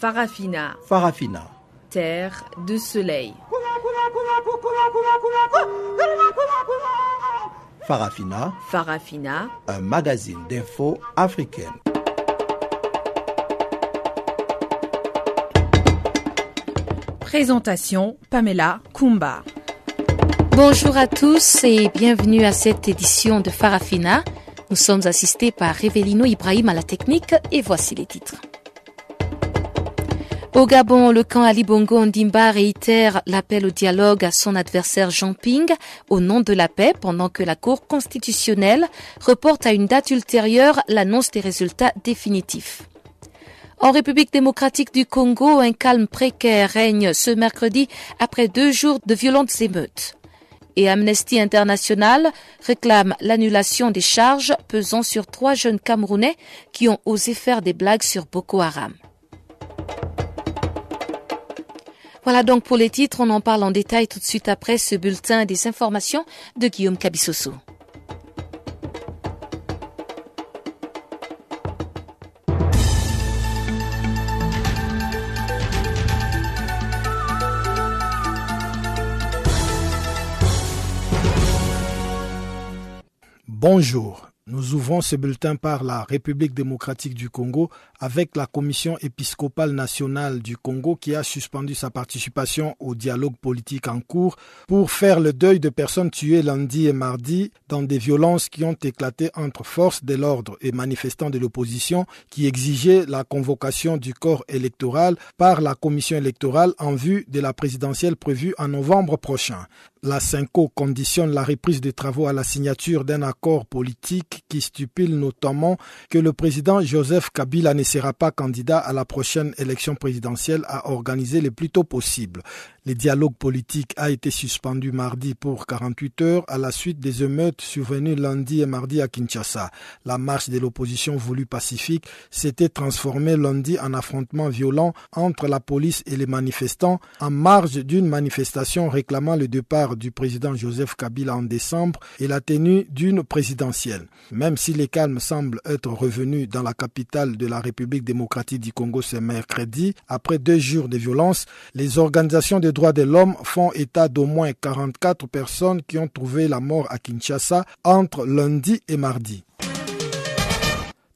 Farafina. Farafina. Terre de soleil. Farafina. Farafina. Un magazine d'infos africaine. Présentation Pamela Kumba. Bonjour à tous et bienvenue à cette édition de Farafina. Nous sommes assistés par Revelino Ibrahim à la technique et voici les titres. Au Gabon, le camp Ali Bongo Ndimba réitère l'appel au dialogue à son adversaire Jean Ping au nom de la paix pendant que la Cour constitutionnelle reporte à une date ultérieure l'annonce des résultats définitifs. En République démocratique du Congo, un calme précaire règne ce mercredi après deux jours de violentes émeutes. Et Amnesty International réclame l'annulation des charges pesant sur trois jeunes Camerounais qui ont osé faire des blagues sur Boko Haram. Voilà donc pour les titres, on en parle en détail tout de suite après ce bulletin des informations de Guillaume Cabissoso. Bonjour. Nous ouvrons ce bulletin par la République démocratique du Congo avec la Commission épiscopale nationale du Congo qui a suspendu sa participation au dialogue politique en cours pour faire le deuil de personnes tuées lundi et mardi dans des violences qui ont éclaté entre forces de l'ordre et manifestants de l'opposition qui exigeaient la convocation du corps électoral par la Commission électorale en vue de la présidentielle prévue en novembre prochain. La CINCO conditionne la reprise des travaux à la signature d'un accord politique qui stipule notamment que le président Joseph Kabila ne sera pas candidat à la prochaine élection présidentielle à organiser le plus tôt possible. Le dialogue politique a été suspendu mardi pour 48 heures à la suite des émeutes survenues lundi et mardi à Kinshasa. La marche de l'opposition voulue pacifique s'était transformée lundi en affrontement violent entre la police et les manifestants en marge d'une manifestation réclamant le départ du président Joseph Kabila en décembre et la tenue d'une présidentielle. Même si les calmes semblent être revenus dans la capitale de la République démocratique du Congo ce mercredi, après deux jours de violence, les organisations de droits de l'homme font état d'au moins 44 personnes qui ont trouvé la mort à Kinshasa entre lundi et mardi.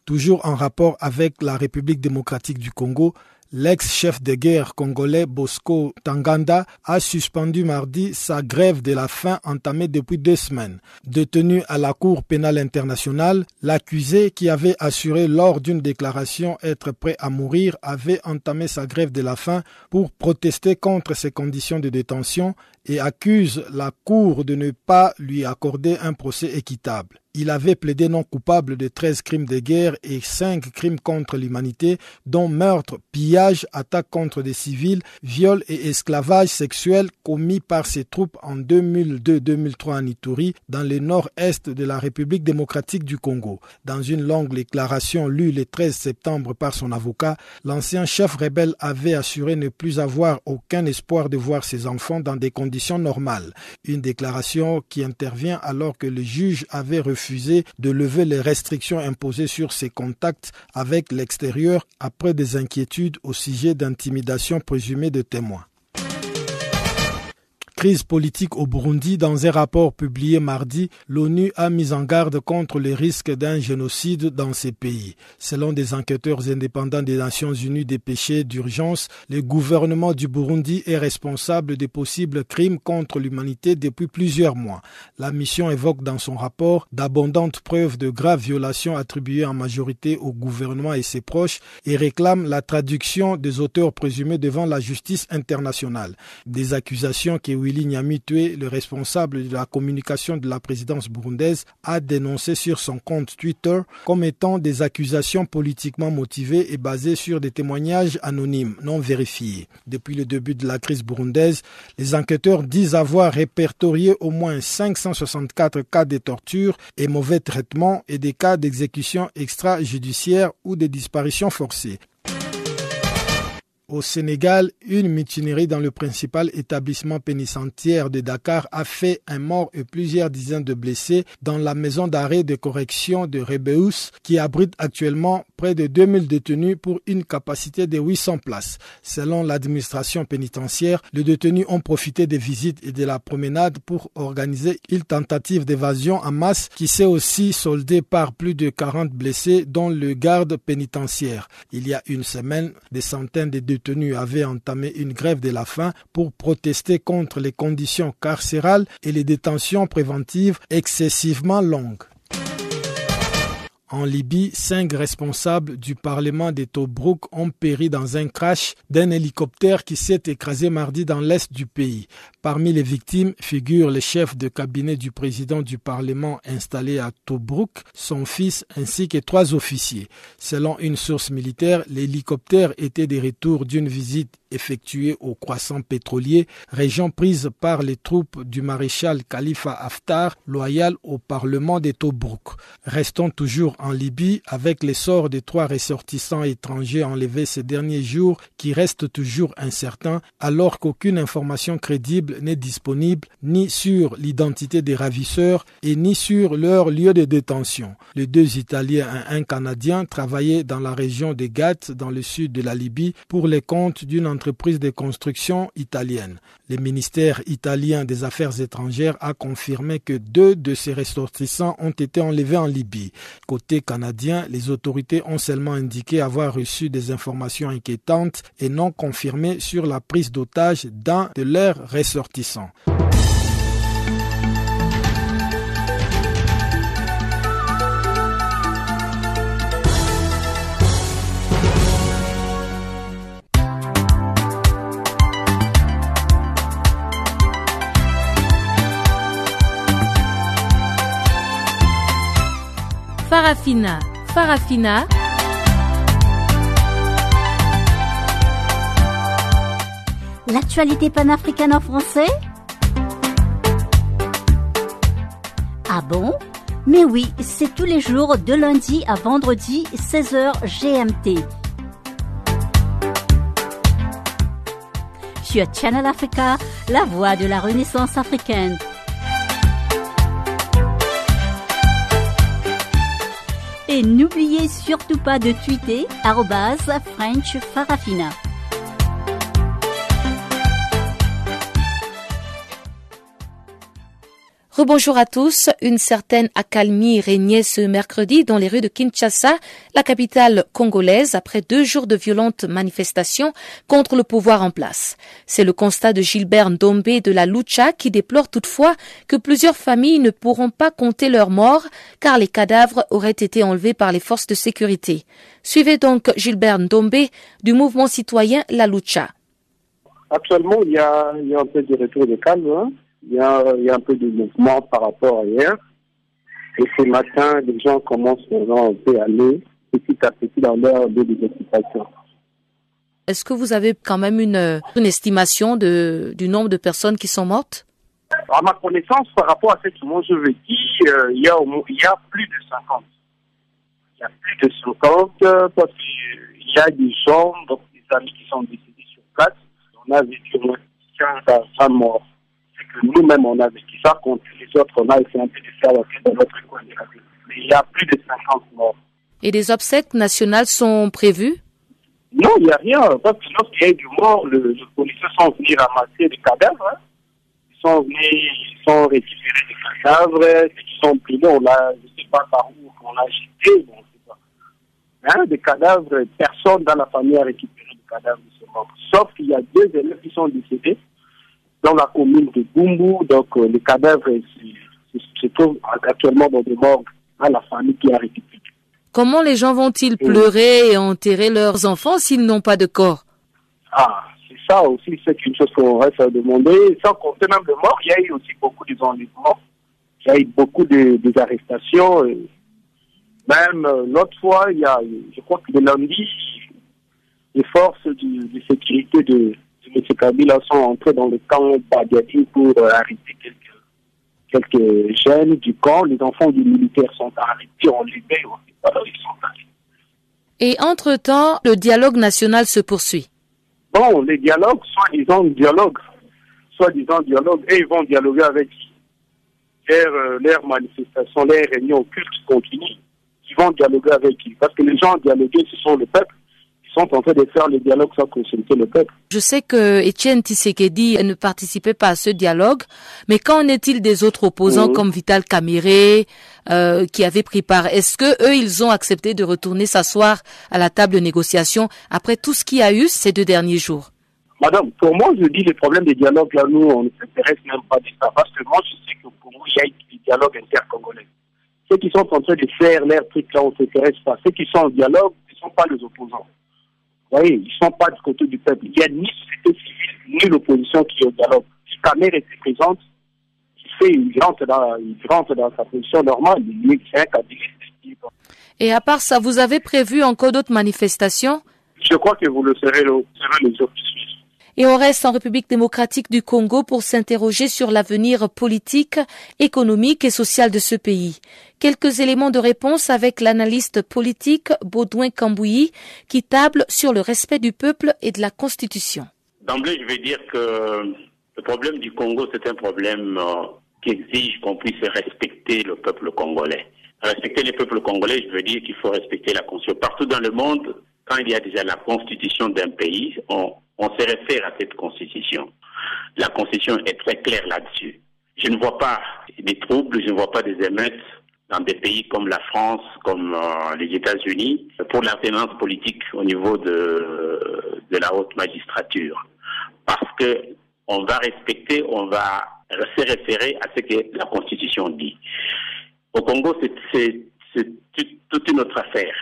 Toujours en rapport avec la République démocratique du Congo, L'ex-chef de guerre congolais Bosco Tanganda a suspendu mardi sa grève de la faim entamée depuis deux semaines. Détenu à la Cour pénale internationale, l'accusé qui avait assuré lors d'une déclaration être prêt à mourir avait entamé sa grève de la faim pour protester contre ses conditions de détention et accuse la Cour de ne pas lui accorder un procès équitable. Il avait plaidé non coupable de 13 crimes de guerre et 5 crimes contre l'humanité, dont meurtre, pillage, attaque contre des civils, viol et esclavage sexuel commis par ses troupes en 2002-2003 en Ituri, dans le nord-est de la République démocratique du Congo. Dans une longue déclaration lue le 13 septembre par son avocat, l'ancien chef rebelle avait assuré ne plus avoir aucun espoir de voir ses enfants dans des conditions Une déclaration qui intervient alors que le juge avait refusé de lever les restrictions imposées sur ses contacts avec l'extérieur après des inquiétudes au sujet d'intimidation présumée de témoins crise politique au Burundi, dans un rapport publié mardi, l'ONU a mis en garde contre les risques d'un génocide dans ces pays. Selon des enquêteurs indépendants des Nations Unies des péchés d'urgence, le gouvernement du Burundi est responsable des possibles crimes contre l'humanité depuis plusieurs mois. La mission évoque dans son rapport d'abondantes preuves de graves violations attribuées en majorité au gouvernement et ses proches et réclame la traduction des auteurs présumés devant la justice internationale. Des accusations qui Willy Nyamitwe, le responsable de la communication de la présidence burundaise, a dénoncé sur son compte Twitter comme étant des accusations politiquement motivées et basées sur des témoignages anonymes non vérifiés. Depuis le début de la crise burundaise, les enquêteurs disent avoir répertorié au moins 564 cas de torture et mauvais traitements et des cas d'exécution extrajudiciaire ou de disparition forcée. Au Sénégal, une mutinerie dans le principal établissement pénitentiaire de Dakar a fait un mort et plusieurs dizaines de blessés dans la maison d'arrêt de correction de Rebéus qui abrite actuellement près de 2000 détenus pour une capacité de 800 places. Selon l'administration pénitentiaire, les détenus ont profité des visites et de la promenade pour organiser une tentative d'évasion en masse qui s'est aussi soldée par plus de 40 blessés dont le garde pénitentiaire. Il y a une semaine, des centaines de détenus avaient entamé une grève de la faim pour protester contre les conditions carcérales et les détentions préventives excessivement longues. En Libye, cinq responsables du Parlement de Tobruk ont péri dans un crash d'un hélicoptère qui s'est écrasé mardi dans l'est du pays. Parmi les victimes figurent le chef de cabinet du président du Parlement installé à Tobruk, son fils ainsi que trois officiers. Selon une source militaire, l'hélicoptère était de retour d'une visite effectuée au croissant pétrolier, région prise par les troupes du maréchal Khalifa Haftar, loyal au Parlement de Tobruk. Restons toujours Libye avec l'essor des trois ressortissants étrangers enlevés ces derniers jours qui restent toujours incertains alors qu'aucune information crédible n'est disponible ni sur l'identité des ravisseurs et ni sur leur lieu de détention. Les deux Italiens et un Canadien travaillaient dans la région de Gates dans le sud de la Libye pour les comptes d'une entreprise de construction italienne. Le ministère italien des Affaires étrangères a confirmé que deux de ces ressortissants ont été enlevés en Libye. Côté canadien, les autorités ont seulement indiqué avoir reçu des informations inquiétantes et non confirmées sur la prise d'otage d'un de leurs ressortissants. Farafina. Farafina. L'actualité panafricaine en français Ah bon? Mais oui, c'est tous les jours de lundi à vendredi 16h GMT. Sur Channel Africa, la voix de la Renaissance africaine. Et n'oubliez surtout pas de tweeter French Farafina. Rebonjour à tous. Une certaine accalmie régnait ce mercredi dans les rues de Kinshasa, la capitale congolaise, après deux jours de violentes manifestations contre le pouvoir en place. C'est le constat de Gilbert Ndombe de la Lucha qui déplore toutefois que plusieurs familles ne pourront pas compter leurs morts car les cadavres auraient été enlevés par les forces de sécurité. Suivez donc Gilbert Ndombe du mouvement citoyen La Lucha. Actuellement, il y a, un peu de retour de calme. Hein il y, a, il y a un peu de mouvement par rapport à hier. Et ce matin, les gens commencent maintenant à aller petit à petit dans leur lieu de Est-ce que vous avez quand même une, une estimation de, du nombre de personnes qui sont mortes? À ma connaissance, par rapport à ce que moi je veux dire, euh, il, y a, il y a plus de 50. Il y a plus de 50 parce qu'il y a des gens, donc des amis qui sont décédés sur place. On a vécu au moins 15 à morts nous-mêmes, on a vécu ça contre les autres. On a essayé un peu de faire dans notre coin de la ville. Mais il y a plus de 50 morts. Et des obsèques nationales sont prévues? Non, il n'y a rien. Parce que lorsqu'il y a eu du mort, les policiers sont venus ramasser des cadavres. Hein. Ils sont venus, ils sont récupérés des cadavres. Ils sont pris on a, je ne sais pas par où, on a jeté. Bon, pas. Hein, des cadavres, personne dans la famille a récupéré des cadavres de ce mort. Sauf qu'il y a deux élèves qui sont décédés dans la commune de Bumbu. Donc, euh, les cadavres se, trouvent actuellement dans des morgues à la famille qui a récupéré. Comment les gens vont-ils pleurer et enterrer leurs enfants s'ils n'ont pas de corps? Ah, c'est ça aussi, c'est une chose qu'on reste à demander. Sans compter même de morts, il y a eu aussi beaucoup d'enlèvements. Il y a eu beaucoup d'arrestations. Même euh, l'autre fois, il y a, je crois que le lundi, les forces de sécurité de, M. Kabila sont entrés dans le camp Badiadi pour euh, arrêter quelques, quelques jeunes du camp. Les enfants du militaire sont arrêtés, on les met, ils sont arrêtés. Et entre-temps, le dialogue national se poursuit. Bon, les dialogues, soi-disant dialogue, soi-disant dialogue, et ils vont dialoguer avec qui leur, euh, leur manifestation, leur réunion culte continue. Ils vont dialoguer avec qui Parce que les gens dialogués, ce sont le peuple. Sont en train de faire le dialogue sans consulter le peuple. Je sais que Etienne Tshisekedi ne participait pas à ce dialogue, mais qu'en est-il des autres opposants Mhm. comme Vital Kamere euh, qui avaient pris part? Est-ce que eux ils ont accepté de retourner s'asseoir à la table de négociation après tout ce qu'il y a eu ces deux derniers jours? Madame, pour moi, je dis les problèmes de dialogue, là, nous, on ne s'intéresse même pas de ça. Parce que moi, je sais qu'au Congo, il y a des dialogues intercongolais. Ceux qui sont en train de faire leur truc, là, on ne s'intéresse pas. Ceux qui sont en dialogue, ce ne sont pas les opposants. Voyez, ils ne sont pas du côté du peuple. Il n'y a ni société civile, ni l'opposition qui est au dialogue. Si Kamer était présente, il, fait, il, rentre dans, il rentre dans sa position normale. Il est un. Et à part ça, vous avez prévu encore d'autres manifestations? Je crois que vous le serez, le, serez les suivent. Et on reste en République démocratique du Congo pour s'interroger sur l'avenir politique, économique et social de ce pays. Quelques éléments de réponse avec l'analyste politique Baudouin Cambouilly qui table sur le respect du peuple et de la Constitution. D'emblée, je vais dire que le problème du Congo, c'est un problème euh, qui exige qu'on puisse respecter le peuple congolais. Respecter le peuple congolais, je veux dire qu'il faut respecter la Constitution. Partout dans le monde, quand il y a déjà la Constitution d'un pays, on, on se réfère à cette Constitution. La Constitution est très claire là-dessus. Je ne vois pas des troubles, je ne vois pas des émeutes dans des pays comme la France, comme euh, les États-Unis, pour l'alternance politique au niveau de, de la haute magistrature. Parce que on va respecter, on va se référer à ce que la Constitution dit. Au Congo, c'est toute une autre affaire.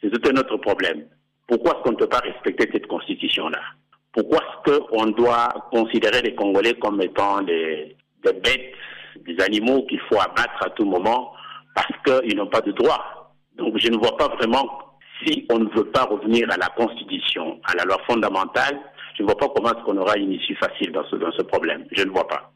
C'est tout un autre problème. Pourquoi est-ce qu'on ne peut pas respecter cette Constitution-là? Pourquoi est-ce qu'on doit considérer les Congolais comme étant des, bêtes, des animaux qu'il faut abattre à tout moment parce qu'ils n'ont pas de droit? Donc je ne vois pas vraiment si on ne veut pas revenir à la Constitution, à la loi fondamentale, je ne vois pas comment est-ce qu'on aura une issue facile dans ce, dans ce problème. Je ne vois pas.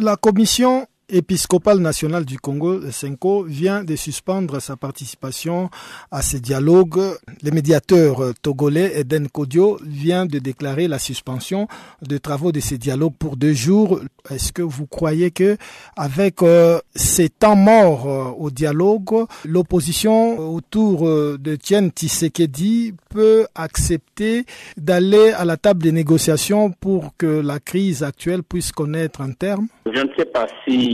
La commission épiscopale nationale du Congo, le Senko, vient de suspendre sa participation à ce dialogue. Le médiateur togolais Eden Kodio vient de déclarer la suspension des travaux de ces dialogues pour deux jours. Est-ce que vous croyez que, avec euh, ces temps morts euh, au dialogue, l'opposition autour euh, de Tien Tshisekedi peut accepter d'aller à la table des négociations pour que la crise actuelle puisse connaître un terme? Je ne sais pas si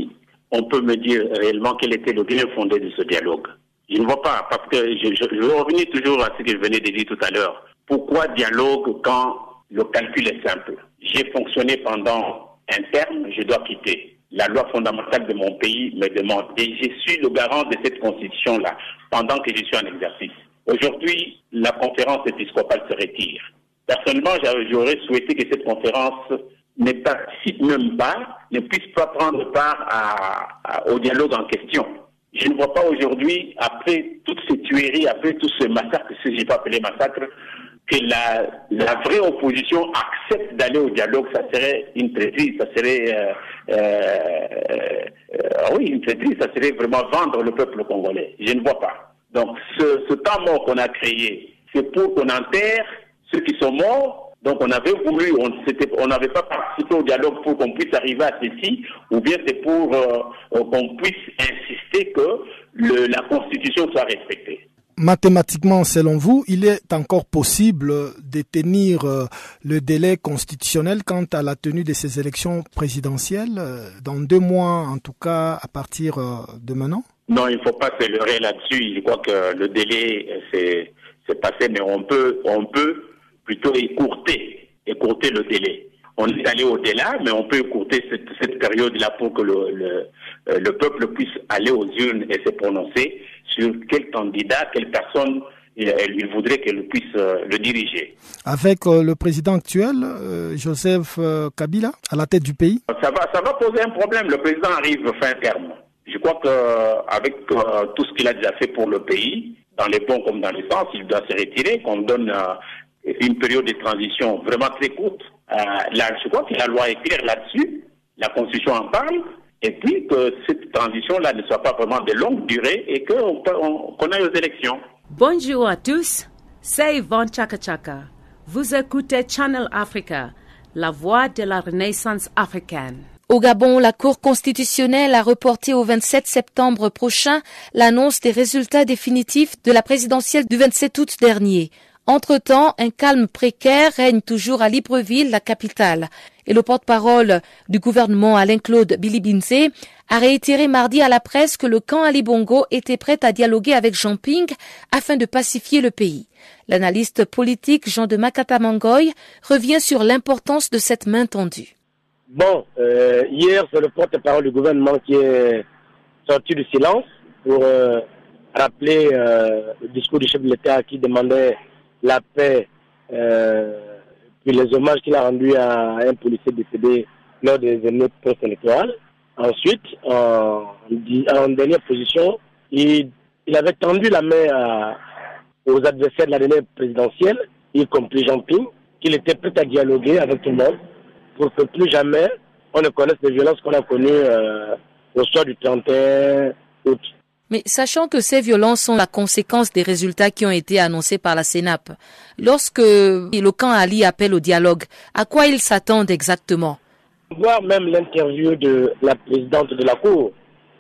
on peut me dire réellement quel était le bien fondé de ce dialogue. Je ne vois pas, parce que je, je, je revenir toujours à ce que je venais de dire tout à l'heure. Pourquoi dialogue quand le calcul est simple? J'ai fonctionné pendant un terme, je dois quitter. La loi fondamentale de mon pays me demande, et je suis le garant de cette constitution-là pendant que je suis en exercice. Aujourd'hui, la conférence épiscopale se retire. Personnellement, j'aurais souhaité que cette conférence ne participe même pas, ne puisse pas prendre part au dialogue en question. Je ne vois pas aujourd'hui, après toutes ces tueries, après tous ces massacres, si je peux appeler massacre, que la, vraie opposition accepte d'aller au dialogue, ça serait une traîtrise, ça serait, euh, euh, euh, oui, une traîtrise, ça serait vraiment vendre le peuple congolais. Je ne vois pas. Donc, ce, ce mort qu'on a créé, c'est pour qu'on enterre ceux qui sont morts. Donc, on avait voulu, on n'avait pas participé au dialogue pour qu'on puisse arriver à ceci, ou bien c'est pour qu'on puisse insister que le, la Constitution soit respectée mathématiquement, selon vous, il est encore possible de tenir le délai constitutionnel quant à la tenue de ces élections présidentielles dans deux mois, en tout cas à partir de maintenant? Non, il ne faut pas se leurrer là-dessus. Je crois que le délai s'est passé, mais on peut, on peut plutôt écourter, écourter le délai. On est allé au-delà, mais on peut écourter cette, cette période-là pour que le, le, le, peuple puisse aller aux urnes et se prononcer sur quel candidat, quelle personne il, il voudrait qu'elle puisse euh, le diriger. Avec euh, le président actuel, euh, Joseph Kabila, à la tête du pays? Ça va, ça va poser un problème. Le président arrive fin terme. Je crois qu'avec tout ce qu'il a déjà fait pour le pays, dans les bons comme dans les sens, il doit se retirer, qu'on donne une période de transition vraiment très courte. là, je crois que la loi est claire là-dessus, la Constitution en parle, et puis que cette transition-là ne soit pas vraiment de longue durée et qu'on qu aille aux élections. Bonjour à tous, c'est Yvonne Chaka Chaka. Vous écoutez Channel Africa, la voix de la renaissance africaine. Au Gabon, la Cour constitutionnelle a reporté au 27 septembre prochain l'annonce des résultats définitifs de la présidentielle du 27 août dernier. Entre-temps, un calme précaire règne toujours à Libreville, la capitale. Et le porte-parole du gouvernement Alain-Claude Bilibinze a réitéré mardi à la presse que le camp Ali Bongo était prêt à dialoguer avec Jean Ping afin de pacifier le pays. L'analyste politique Jean de Makatamangoy revient sur l'importance de cette main tendue. Bon, euh, hier, c'est le porte-parole du gouvernement qui est sorti du silence pour euh, rappeler euh, le discours du chef de l'État qui demandait la paix, puis les hommages qu'il a rendus à un policier décédé lors des émeutes post-électorales. Ensuite, en, dernière position, il, il, avait tendu la main aux adversaires de la dernière présidentielle, y compris Jean Ping, qu'il était prêt à dialoguer avec tout le monde pour que plus jamais on ne connaisse les violences qu'on a connues euh, au soir du 31 août. Mais sachant que ces violences sont la conséquence des résultats qui ont été annoncés par la CENAP, lorsque le camp Ali appelle au dialogue, à quoi ils s'attendent exactement? Voir même l'interview de la présidente de la Cour,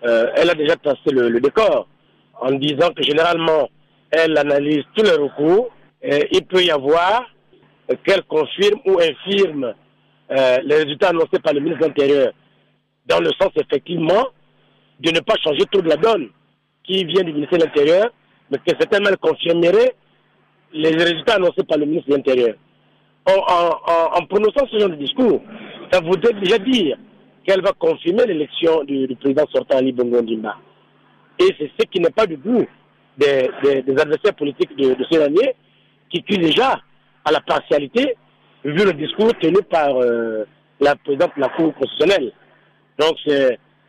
euh, elle a déjà tracé le, décor en disant que généralement, elle analyse tous les recours et il peut y avoir qu'elle confirme ou infirme euh, les résultats annoncés par le ministre de l'Intérieur, dans le sens effectivement de ne pas changer tout de la donne qui vient du ministère de l'Intérieur, mais que certainement confirmerait les résultats annoncés par le ministre de l'Intérieur. En, prononçant ce genre de discours, ça voudrait déjà dire qu'elle va confirmer l'élection du, président sortant Ali Bongo Ndimba. Et c'est ce qui n'est pas du goût des, adversaires politiques de, de ce dernier, qui crient déjà à la partialité vu le discours tenu par euh, la présidente de la Cour constitutionnelle. Donc,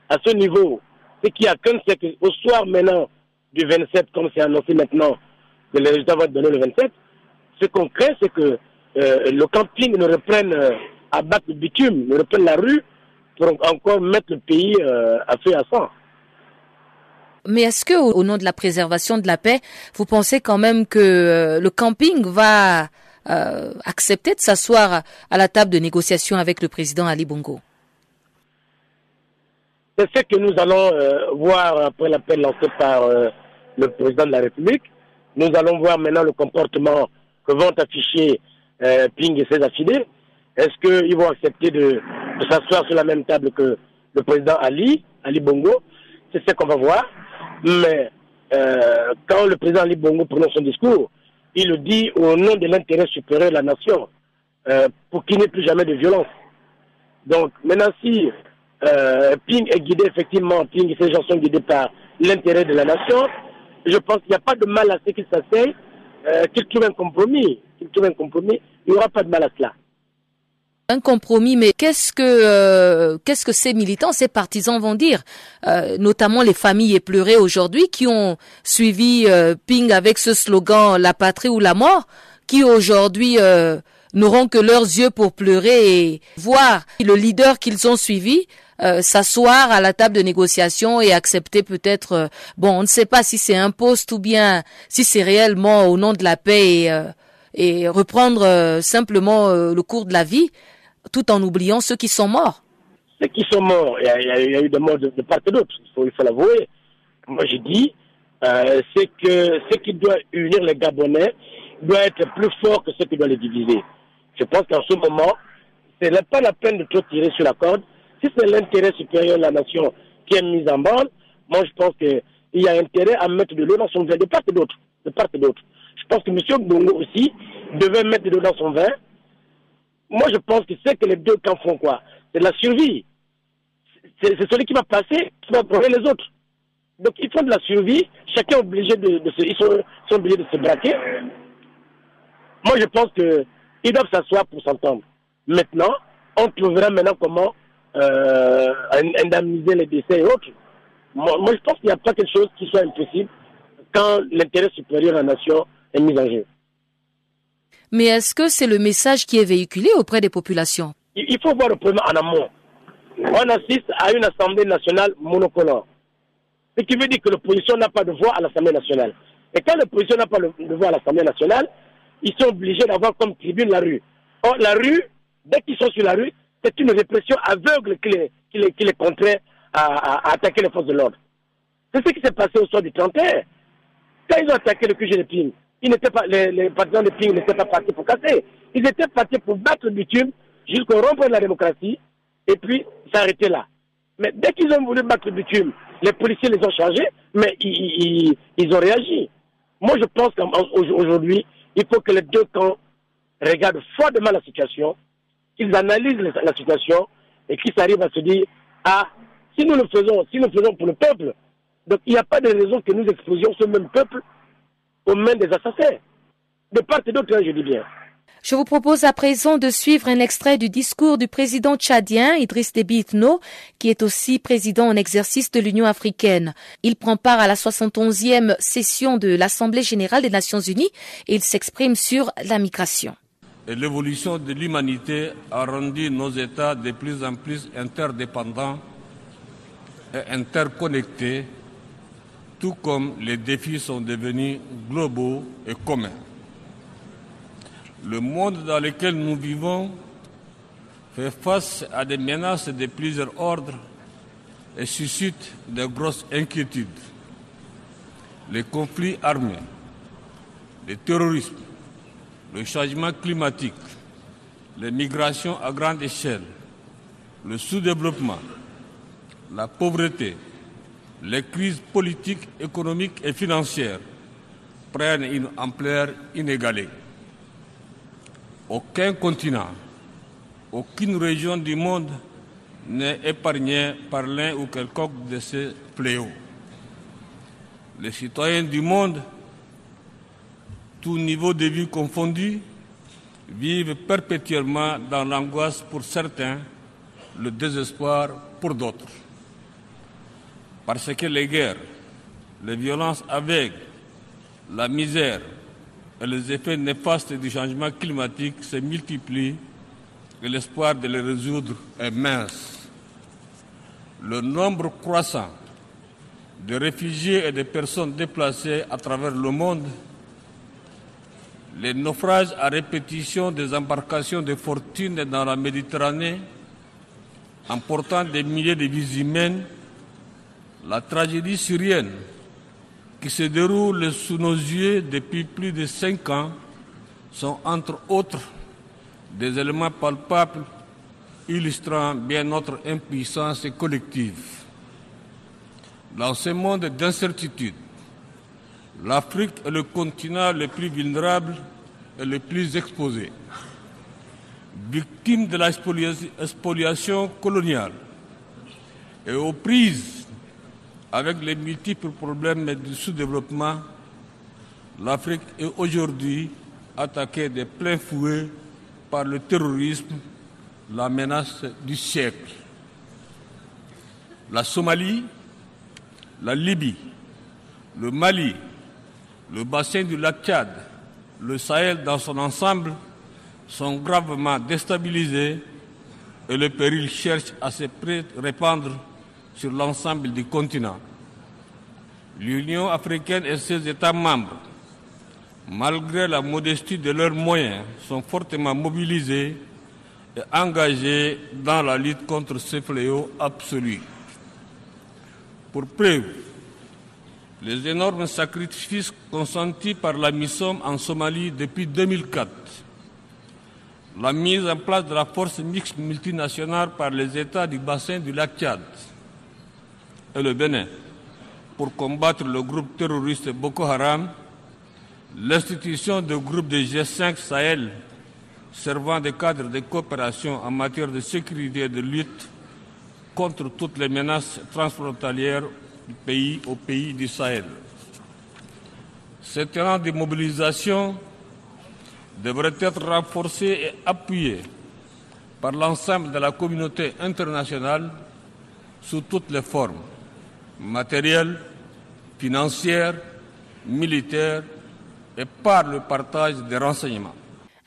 à ce niveau, ce qui a qu'un, c'est qu'au soir maintenant du 27, comme c'est annoncé maintenant, que les résultats vont être donnés le 27, ce qu'on craint, c'est que euh, le camping ne reprenne euh, à battre le bitume, ne reprenne la rue pour encore mettre le pays à feu à sang. Mais est-ce que, au nom de la préservation de la paix, vous pensez quand même que le camping va euh, accepter de s'asseoir à la table de négociation avec le président Ali Bongo? C'est ce que nous allons euh, voir après l'appel lancé par euh, le président de la République. Nous allons voir maintenant le comportement que vont afficher Ping et ses affiliés. Est-ce qu'ils vont accepter de, de s'asseoir sur la même table que le président Ali, Ali Bongo? C'est ce qu'on va voir. Mais quand le président Ali Bongo prononce son discours, il le dit au nom de l'intérêt supérieur de la nation, euh, pour qu'il n'y ait plus jamais de violence. Donc, maintenant, si euh, Ping est guidé, effectivement, Ping ces gens sont guidés par l'intérêt de la nation, je pense qu'il n'y a pas de mal à ce qu'ils s'asseyent, euh, qu'ils trouvent un compromis. Qu'ils trouvent un compromis, il n'y aura pas de mal à cela. Un compromis, mais qu'est-ce que euh, qu'est-ce que ces militants, ces partisans vont dire, euh, notamment les familles éplorées aujourd'hui qui ont suivi euh, Ping avec ce slogan "La patrie ou la mort", qui aujourd'hui n'auront que leurs yeux pour pleurer et voir le leader qu'ils ont suivi s'asseoir à la table de négociation et accepter peut-être, bon, on ne sait pas si c'est un poste ou bien si c'est réellement au nom de la paix et, et reprendre simplement le cours de la vie tout en oubliant ceux qui sont morts. Ceux qui sont morts, il y a, eu des morts de, part et d'autre, il faut, l'avouer. Moi, je dis, euh, c'est que ce qui doit unir les Gabonais doit être plus fort que ce qui doit les diviser. Je pense qu'en ce moment, ce n'est pas la peine de trop tirer sur la corde. Si c'est l'intérêt supérieur de la nation qui est mis en bande, moi je pense qu'il y a intérêt à mettre de l'eau dans son vin, de part et d'autre. De part et d'autre. Je pense que M. Bongo aussi devait mettre de l'eau dans son vin moi, je pense que c'est que les deux camps font quoi? C'est la survie. C'est celui qui va passer qui va prendre les autres. Donc, ils font de la survie. Chacun est obligé de, se, ils sont, obligés de se braquer. Moi, je pense qu'ils doivent s'asseoir pour s'entendre. Maintenant, on trouvera maintenant comment euh, indemniser les décès et autres. Moi, moi je pense qu'il n'y a pas quelque chose qui soit impossible quand l'intérêt supérieur de la nation est mis en jeu. Mais est-ce que c'est le message qui est véhiculé auprès des populations? Il faut voir le problème en amont. On assiste à une Assemblée nationale monocolore. Ce qui veut dire que l'opposition n'a pas de voix à l'Assemblée nationale. Et quand l'opposition n'a pas de voix à l'Assemblée nationale, ils sont obligés d'avoir comme tribune la rue. Or, la rue, dès qu'ils sont sur la rue, c'est une répression aveugle qui les, contraient à, attaquer les forces de l'ordre. C'est ce qui s'est passé au soir du 31. Quand ils ont attaqué le QG de Ping, ils pas, les, partisans de Ping n'étaient pas partis pour casser. Ils étaient partis pour battre le bitume jusqu'au rond de la démocratie et puis s'arrêter là. Mais dès qu'ils ont voulu battre le bitume, les policiers les ont chargés, mais ils ont réagi. Moi, je pense qu'aujourd'hui, il faut que les deux camps regardent froidement la situation, qu'ils analysent la situation et qu'ils arrivent à se dire, ah, si nous le faisons, si nous le faisons pour le peuple, donc il n'y a pas de raison que nous exposions ce même peuple aux mains des assassins. De part et d'autre, hein, je dis bien. Je vous propose à présent de suivre un extrait du discours du président tchadien Idriss Déby Itno, qui est aussi président en exercice de l'Union africaine. Il prend part à la 71e session de l'Assemblée générale des Nations unies et il s'exprime sur la migration. L'évolution de l'humanité a rendu nos États de plus en plus interdépendants et interconnectés, tout comme les défis sont devenus globaux et communs. Le monde dans lequel nous vivons fait face à des menaces de plusieurs ordres et suscite de grosses inquiétudes. Les conflits armés, le terrorisme, le changement climatique, les migrations à grande échelle, le sous-développement, la pauvreté, les crises politiques, économiques et financières prennent une ampleur inégalée. Aucun continent, aucune région du monde n'est épargnée par l'un ou quelconque de ces fléaux. Les citoyens du monde, tout niveau de vie confondu, vivent perpétuellement dans l'angoisse pour certains, le désespoir pour d'autres. Parce que les guerres, les violences aveugles, la misère, et les effets néfastes du changement climatique se multiplient et l'espoir de les résoudre est mince. Le nombre croissant de réfugiés et de personnes déplacées à travers le monde, les naufrages à répétition des embarcations de fortune dans la Méditerranée, emportant des milliers de vies humaines, la tragédie syrienne qui se déroulent sous nos yeux depuis plus de cinq ans sont entre autres des éléments palpables illustrant bien notre impuissance collective. Dans ce monde d'incertitude, l'Afrique est le continent le plus vulnérable et le plus exposé. Victime de la spoliation coloniale et aux prises avec les multiples problèmes du sous-développement, l'Afrique est aujourd'hui attaquée de plein fouet par le terrorisme, la menace du siècle. La Somalie, la Libye, le Mali, le bassin du lac Tchad, le Sahel dans son ensemble sont gravement déstabilisés et le péril cherche à se répandre sur l'ensemble du continent. L'Union africaine et ses États membres, malgré la modestie de leurs moyens, sont fortement mobilisés et engagés dans la lutte contre ce fléau absolu. Pour preuve, les énormes sacrifices consentis par la mission en Somalie depuis 2004, la mise en place de la force mixte multinationale par les États du bassin du lac Tchad, et le Bénin pour combattre le groupe terroriste Boko Haram, l'institution du groupe de G5 Sahel servant de cadre de coopération en matière de sécurité et de lutte contre toutes les menaces transfrontalières pays au pays du Sahel. Ce terrain de mobilisation devrait être renforcé et appuyé par l'ensemble de la communauté internationale sous toutes les formes matérielle, financière, militaire et par le partage des renseignements.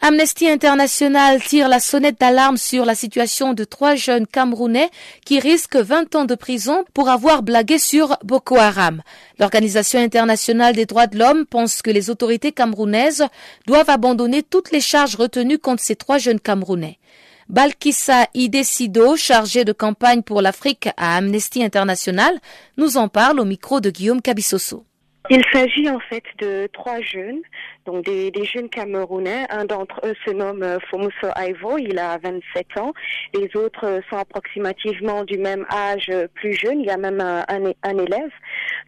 Amnesty International tire la sonnette d'alarme sur la situation de trois jeunes Camerounais qui risquent 20 ans de prison pour avoir blagué sur Boko Haram. L'Organisation internationale des droits de l'homme pense que les autorités camerounaises doivent abandonner toutes les charges retenues contre ces trois jeunes Camerounais. Balkissa Idesido, chargée de campagne pour l'Afrique à Amnesty International, nous en parle au micro de Guillaume Cabissoso. Il s'agit en fait de trois jeunes, donc des, jeunes Camerounais. Un d'entre eux se nomme euh, Fomuso Aivo, il a 27 ans. Les autres sont approximativement du même âge, euh, plus jeunes. Il y a même un, un, élève.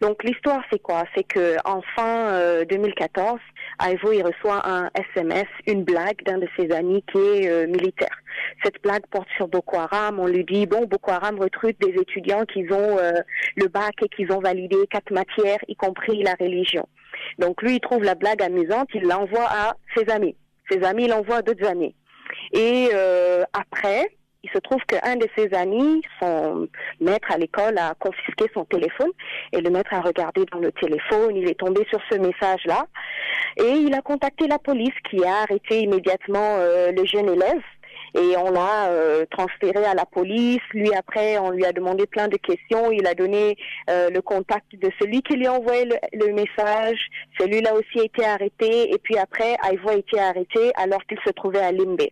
Donc l'histoire c'est quoi? C'est que en fin 2014, euh, Aivo il reçoit un SMS, une blague d'un de ses amis qui est militaire. Cette blague porte sur Boko Haram. On lui dit bon, Boko Haram recrute des étudiants qui ont le bac et qui ont validé quatre matières, y compris la religion. Donc lui, il trouve la blague amusante, il l'envoie à ses amis. Ses amis l'envoient à d'autres amis. Et euh, après, il se trouve qu'un de ses amis, son maître à l'école, a confisqué son téléphone et le maître a regardé dans le téléphone, il est tombé sur ce message-là et il a contacté la police qui a arrêté immédiatement euh, le jeune élève et on l'a euh, transféré à la police. Lui après, on lui a demandé plein de questions. Il a donné euh, le contact de celui qui lui a envoyé le, message. Celui-là aussi a été arrêté et puis après, Ivo a été arrêté alors qu'il se trouvait à Limbe.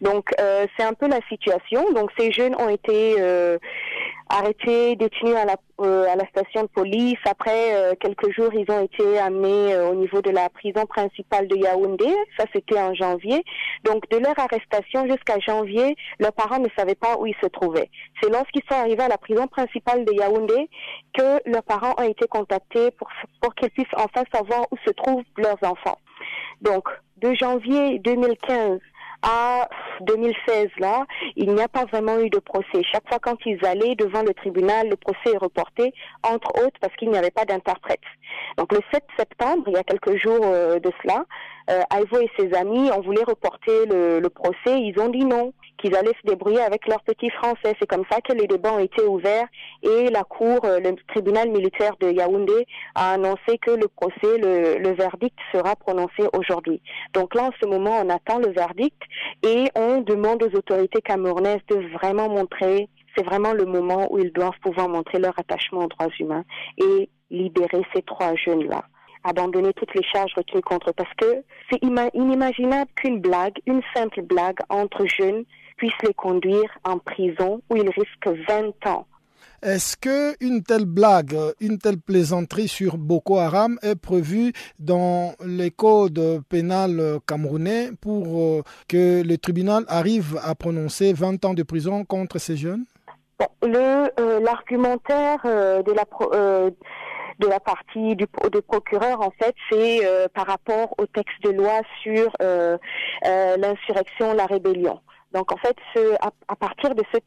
Donc euh, c'est un peu la situation. Donc ces jeunes ont été euh, arrêtés, détenus à la, euh, à la station de police. Après euh, quelques jours, ils ont été amenés au niveau de la prison principale de Yaoundé. Ça c'était en janvier. Donc de leur arrestation jusqu'à janvier, leurs parents ne savaient pas où ils se trouvaient. C'est lorsqu'ils sont arrivés à la prison principale de Yaoundé que leurs parents ont été contactés pour pour qu'ils puissent enfin savoir où se trouvent leurs enfants. Donc de janvier 2015 à 2016 là, il n'y a pas vraiment eu de procès. Chaque fois quand ils allaient devant le tribunal, le procès est reporté, entre autres parce qu'il n'y avait pas d'interprète. Donc le 7 septembre, il y a quelques jours euh, de cela, euh, Ivo et ses amis ont voulu reporter le, le procès. Ils ont dit non qu'ils allaient se débrouiller avec leurs petits français. C'est comme ça que les débats ont été ouverts et la cour, euh, le tribunal militaire de Yaoundé a annoncé que le procès, le, le verdict sera prononcé aujourd'hui. Donc là, en ce moment, on attend le verdict et on demande aux autorités camerounaises de vraiment montrer c'est vraiment le moment où ils doivent pouvoir montrer leur attachement aux droits humains et libérer ces trois jeunes-là abandonner toutes les charges retenues contre parce que c'est inimaginable qu'une blague, une simple blague entre jeunes puisse les conduire en prison où ils risquent 20 ans. Est-ce que une telle blague, une telle plaisanterie sur Boko Haram est prévue dans les codes pénals camerounais pour euh, que le tribunal arrive à prononcer 20 ans de prison contre ces jeunes? Le euh, l'argumentaire euh, de la de la partie du, procureur, en fait, c'est par rapport au texte de loi sur l'insurrection, la rébellion. Donc en fait, ce, à, partir de ce,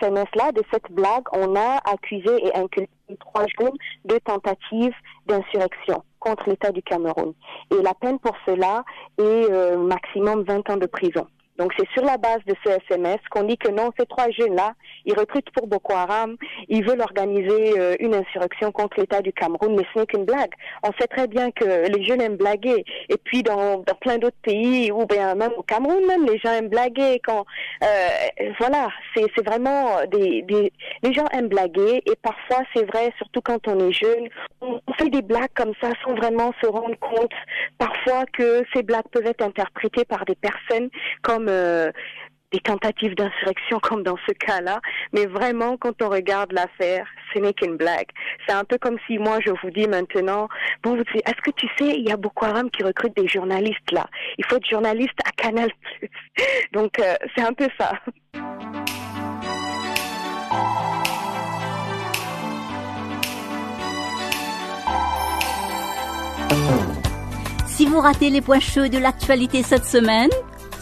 SMS-là, de cette blague, on a accusé et inculpé trois jours de tentatives d'insurrection contre l'État du Cameroun. Et la peine pour cela est euh, maximum 20 ans de prison. Donc c'est sur la base de ce SMS qu'on dit que non, ces trois jeunes-là, ils recrutent pour Boko Haram, ils veulent organiser euh, une insurrection contre l'État du Cameroun, mais ce n'est qu'une blague. On sait très bien que les jeunes aiment blaguer. Et puis dans, plein d'autres pays, ou bien même au Cameroun même, les gens aiment blaguer. Quand euh, voilà, c'est vraiment des, des les gens aiment blaguer et parfois c'est vrai, surtout quand on est jeune, on, fait des blagues comme ça sans vraiment se rendre compte parfois que ces blagues peuvent être interprétées par des personnes comme euh, des tentatives d'insurrection comme dans ce cas-là, mais vraiment quand on regarde l'affaire, ce n'est qu'une blague. C'est un peu comme si moi je vous dis maintenant, bon, est-ce que tu sais, il y a Boko Haram qui recrute des journalistes là? Il faut être journaliste à Canal+. Donc euh, c'est un peu ça. Si vous ratez les points chauds de l'actualité cette semaine,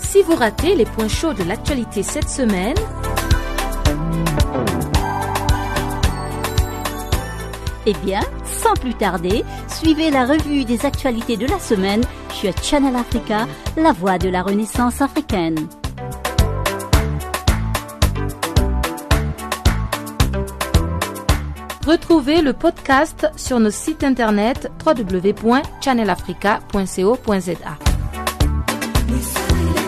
si vous ratez les points chauds de l'actualité cette semaine, eh bien, sans plus tarder, suivez la revue des actualités de la semaine sur Channel Africa, la voix de la Renaissance africaine. Retrouvez le podcast sur nos sites internet www.channelafrica.co.za.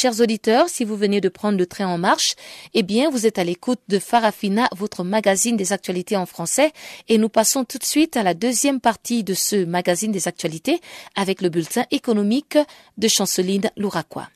Chers auditeurs, si vous venez de prendre le train en marche, eh bien, vous êtes à l'écoute de Farafina, votre magazine des actualités en français, et nous passons tout de suite à la deuxième partie de ce magazine des actualités avec le bulletin économique de Chanceline Louraquois.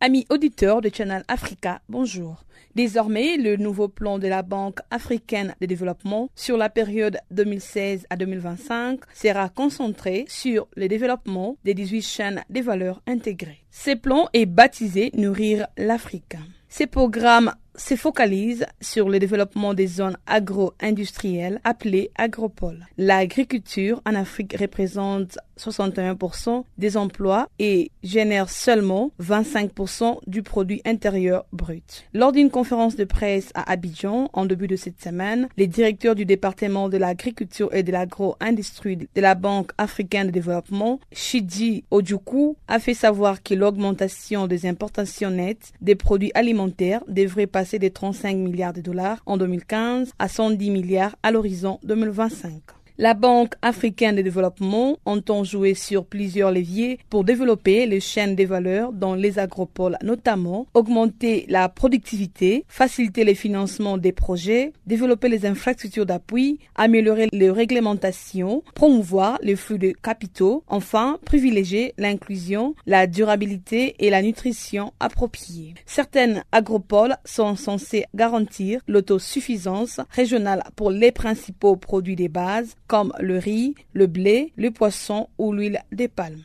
Amis auditeurs de Channel Africa, bonjour. Désormais, le nouveau plan de la Banque africaine de développement sur la période 2016 à 2025 sera concentré sur le développement des 18 chaînes des valeurs intégrées. Ce plan est baptisé Nourrir l'Afrique. Ces programmes se focalise sur le développement des zones agro-industrielles appelées agropoles. L'agriculture en Afrique représente 61% des emplois et génère seulement 25% du produit intérieur brut. Lors d'une conférence de presse à Abidjan en début de cette semaine, les directeurs du département de l'agriculture et de l'agro-industrie de la Banque africaine de développement, Shiji Ojuku, a fait savoir que l'augmentation des importations nettes des produits alimentaires devrait passer de 35 milliards de dollars en 2015 à 110 milliards à l'horizon 2025. La Banque africaine de développement entend jouer sur plusieurs leviers pour développer les chaînes des valeurs dans les agropoles, notamment augmenter la productivité, faciliter le financement des projets, développer les infrastructures d'appui, améliorer les réglementations, promouvoir les flux de capitaux, enfin privilégier l'inclusion, la durabilité et la nutrition appropriée. Certaines agropoles sont censées garantir l'autosuffisance régionale pour les principaux produits des bases comme le riz, le blé, le poisson ou l'huile des palmes.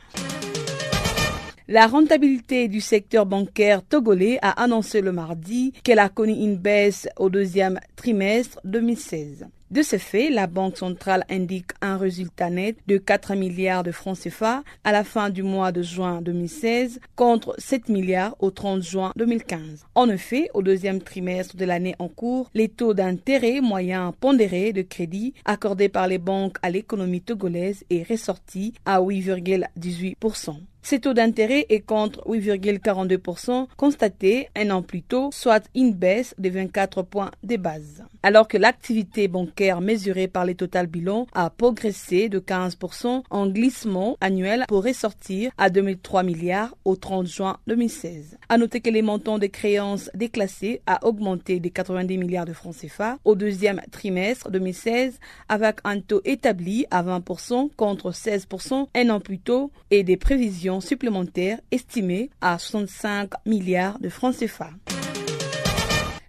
La rentabilité du secteur bancaire togolais a annoncé le mardi qu'elle a connu une baisse au deuxième trimestre 2016. De ce fait, la Banque centrale indique un résultat net de 4 milliards de francs CFA à la fin du mois de juin 2016 contre 7 milliards au 30 juin 2015. En effet, au deuxième trimestre de l'année en cours, les taux d'intérêt moyens pondérés de crédit accordés par les banques à l'économie togolaise est ressorti à 8,18%. Ces taux d'intérêt est contre 8,42% constaté un an plus tôt, soit une baisse de 24 points de base. Alors que l'activité bancaire mesurée par les total bilan a progressé de 15% en glissement annuel pour ressortir à 2003 milliards au 30 juin 2016. À noter que les montants des créances déclassées a augmenté de 90 milliards de francs CFA au deuxième trimestre 2016 avec un taux établi à 20% contre 16% un an plus tôt et des prévisions supplémentaires estimés à 65 milliards de francs CFA.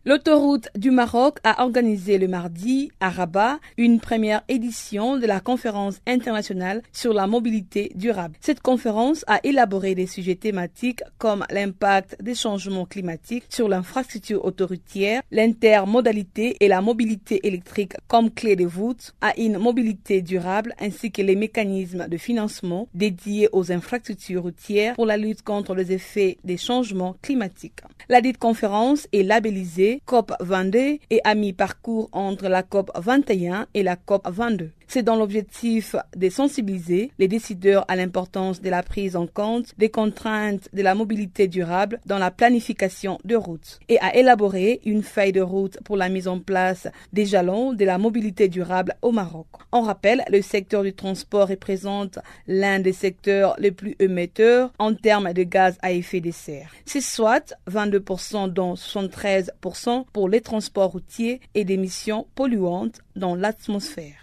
L'autoroute du Maroc a organisé le mardi à Rabat une première édition de la conférence internationale sur la mobilité durable. Cette conférence a élaboré des sujets thématiques comme l'impact des changements climatiques sur l'infrastructure autoroutière, l'intermodalité et la mobilité électrique comme clé de voûte à une mobilité durable ainsi que les mécanismes de financement dédiés aux infrastructures routières pour la lutte contre les effets des changements climatiques. La dite conférence est labellisée COP 22 et à mi-parcours entre la COP 21 et la COP 22. C'est dans l'objectif de sensibiliser les décideurs à l'importance de la prise en compte des contraintes de la mobilité durable dans la planification de routes et à élaborer une feuille de route pour la mise en place des jalons de la mobilité durable au Maroc. On rappelle, le secteur du transport représente l'un des secteurs les plus émetteurs en termes de gaz à effet de serre. C'est soit 22% dont 73% pour les transports routiers et d'émissions polluantes dans l'atmosphère.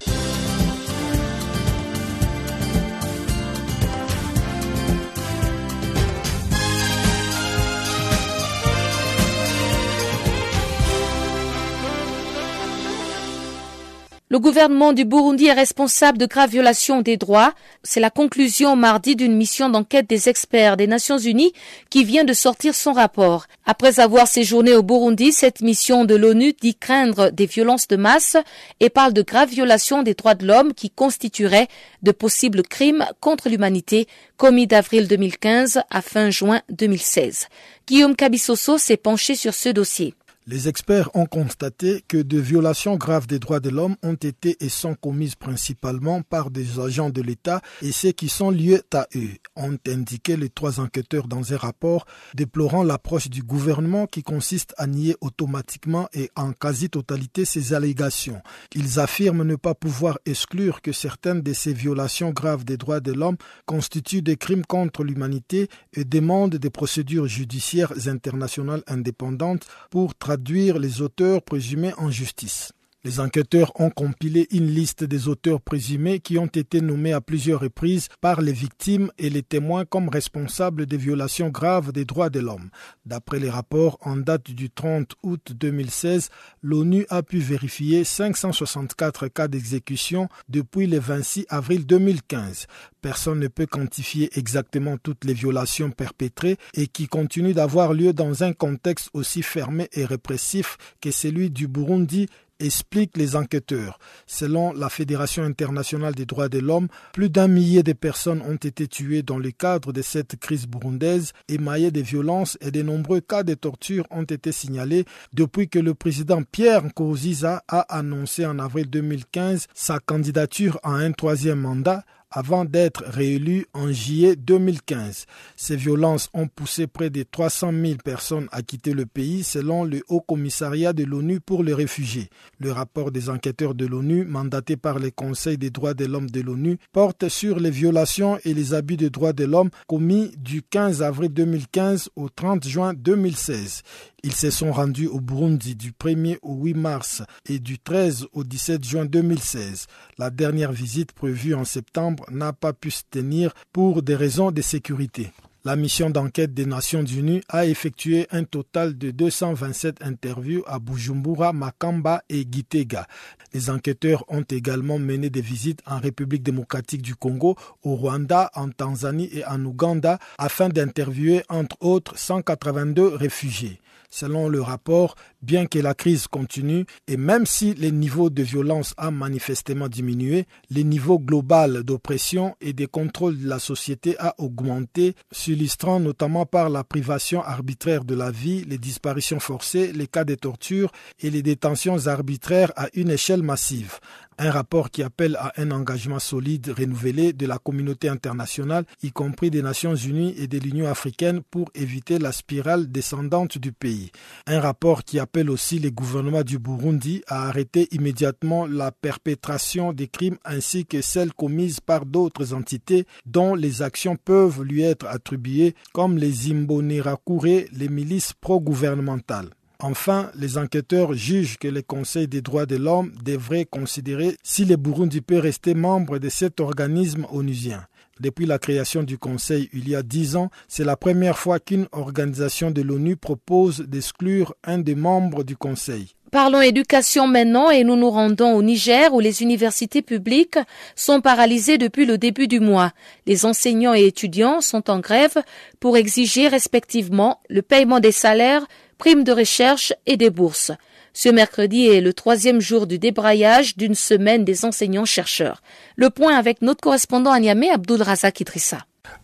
Le gouvernement du Burundi est responsable de graves violations des droits. C'est la conclusion mardi d'une mission d'enquête des experts des Nations Unies qui vient de sortir son rapport. Après avoir séjourné au Burundi, cette mission de l'ONU dit craindre des violences de masse et parle de graves violations des droits de l'homme qui constitueraient de possibles crimes contre l'humanité commis d'avril 2015 à fin juin 2016. Guillaume Cabissoso s'est penché sur ce dossier. Les experts ont constaté que de violations graves des droits de l'homme ont été et sont commises principalement par des agents de l'État et ceux qui sont liés à eux, ont indiqué les trois enquêteurs dans un rapport déplorant l'approche du gouvernement qui consiste à nier automatiquement et en quasi-totalité ces allégations. Ils affirment ne pas pouvoir exclure que certaines de ces violations graves des droits de l'homme constituent des crimes contre l'humanité et demandent des procédures judiciaires internationales indépendantes pour traduire les auteurs présumés en justice. Les enquêteurs ont compilé une liste des auteurs présumés qui ont été nommés à plusieurs reprises par les victimes et les témoins comme responsables des violations graves des droits de l'homme. D'après les rapports en date du 30 août 2016, l'ONU a pu vérifier 564 cas d'exécution depuis le 26 avril 2015. Personne ne peut quantifier exactement toutes les violations perpétrées et qui continuent d'avoir lieu dans un contexte aussi fermé et répressif que celui du Burundi expliquent les enquêteurs. Selon la Fédération internationale des droits de l'homme, plus d'un millier de personnes ont été tuées dans le cadre de cette crise burundaise, émaillée de violences et de nombreux cas de torture ont été signalés depuis que le président Pierre Nkurunziza a annoncé en avril 2015 sa candidature à un troisième mandat avant d'être réélu en juillet 2015. Ces violences ont poussé près de 300 000 personnes à quitter le pays selon le Haut Commissariat de l'ONU pour les réfugiés. Le rapport des enquêteurs de l'ONU, mandaté par le Conseil des droits de l'homme de l'ONU, porte sur les violations et les abus des droits de l'homme commis du 15 avril 2015 au 30 juin 2016. Ils se sont rendus au Burundi du 1er au 8 mars et du 13 au 17 juin 2016. La dernière visite prévue en septembre n'a pas pu se tenir pour des raisons de sécurité. La mission d'enquête des Nations Unies a effectué un total de 227 interviews à Bujumbura, Makamba et Gitega. Les enquêteurs ont également mené des visites en République démocratique du Congo, au Rwanda, en Tanzanie et en Ouganda afin d'interviewer entre autres 182 réfugiés. Selon le rapport, bien que la crise continue et même si les niveaux de violence a manifestement diminué, le niveau global d'oppression et de contrôle de la société a augmenté, s'illustrant notamment par la privation arbitraire de la vie, les disparitions forcées, les cas de torture et les détentions arbitraires à une échelle massive. Un rapport qui appelle à un engagement solide renouvelé de la communauté internationale, y compris des Nations Unies et de l'Union africaine, pour éviter la spirale descendante du pays. Un rapport qui appelle aussi les gouvernements du Burundi à arrêter immédiatement la perpétration des crimes ainsi que celles commises par d'autres entités dont les actions peuvent lui être attribuées, comme les Imbonerakure, les milices pro-gouvernementales. Enfin, les enquêteurs jugent que le Conseil des droits de l'homme devrait considérer si le Burundi peut rester membre de cet organisme onusien. Depuis la création du Conseil il y a dix ans, c'est la première fois qu'une organisation de l'ONU propose d'exclure un des membres du Conseil. Parlons éducation maintenant et nous nous rendons au Niger où les universités publiques sont paralysées depuis le début du mois. Les enseignants et étudiants sont en grève pour exiger respectivement le paiement des salaires, primes de recherche et des bourses. Ce mercredi est le troisième jour du débraillage d'une semaine des enseignants-chercheurs. Le point avec notre correspondant à Niamey, Abdul Razak Idrissa.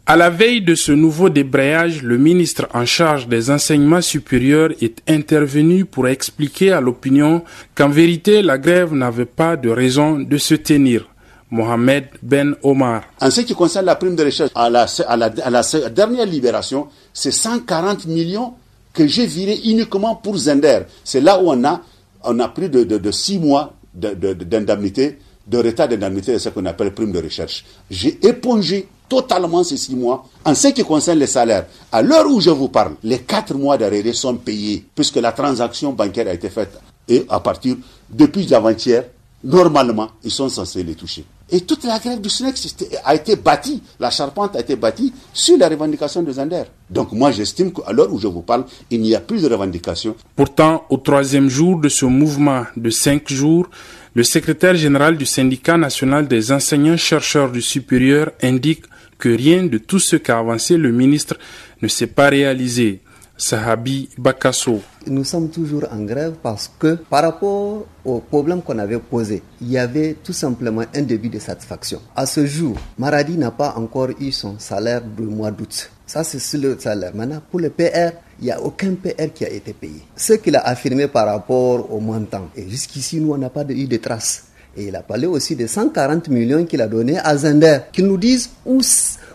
À la veille de ce nouveau débrayage, le ministre en charge des enseignements supérieurs est intervenu pour expliquer à l'opinion qu'en vérité, la grève n'avait pas de raison de se tenir. Mohamed Ben Omar. En ce qui concerne la prime de recherche, à la, à la, à la dernière libération, c'est 140 millions que j'ai viré uniquement pour Zender. C'est là où on a, on a plus de, de, six mois d'indemnité, de, retard d'indemnité de ce qu'on appelle prime de recherche. J'ai épongé totalement ces six mois. En ce qui concerne les salaires, à l'heure où je vous parle, les quatre mois d'arrêt sont payés puisque la transaction bancaire a été faite. Et à partir, depuis avant-hier, normalement, ils sont censés les toucher. Et toute la grève du SNEX a été bâtie, la charpente a été bâtie sur la revendication de Zander. Donc moi j'estime qu'à l'heure où je vous parle, il n'y a plus de revendication. Pourtant, au troisième jour de ce mouvement de cinq jours, le secrétaire général du syndicat national des enseignants-chercheurs du supérieur indique que rien de tout ce qu'a avancé le ministre ne s'est pas réalisé. Sahabi Bakasso. Nous sommes toujours en grève parce que par rapport au problème qu'on avait posé, il y avait tout simplement un début de satisfaction. À ce jour, Maradi n'a pas encore eu son salaire du mois d'août. Ça, c'est sur le salaire. Maintenant, pour le PR, il n'y a aucun PR qui a été payé. Ce qu'il a affirmé par rapport au montant, et jusqu'ici, nous, on n'a pas eu de traces. Et il a parlé aussi de 140 millions qu'il a donné à Zender, qu'ils nous disent où,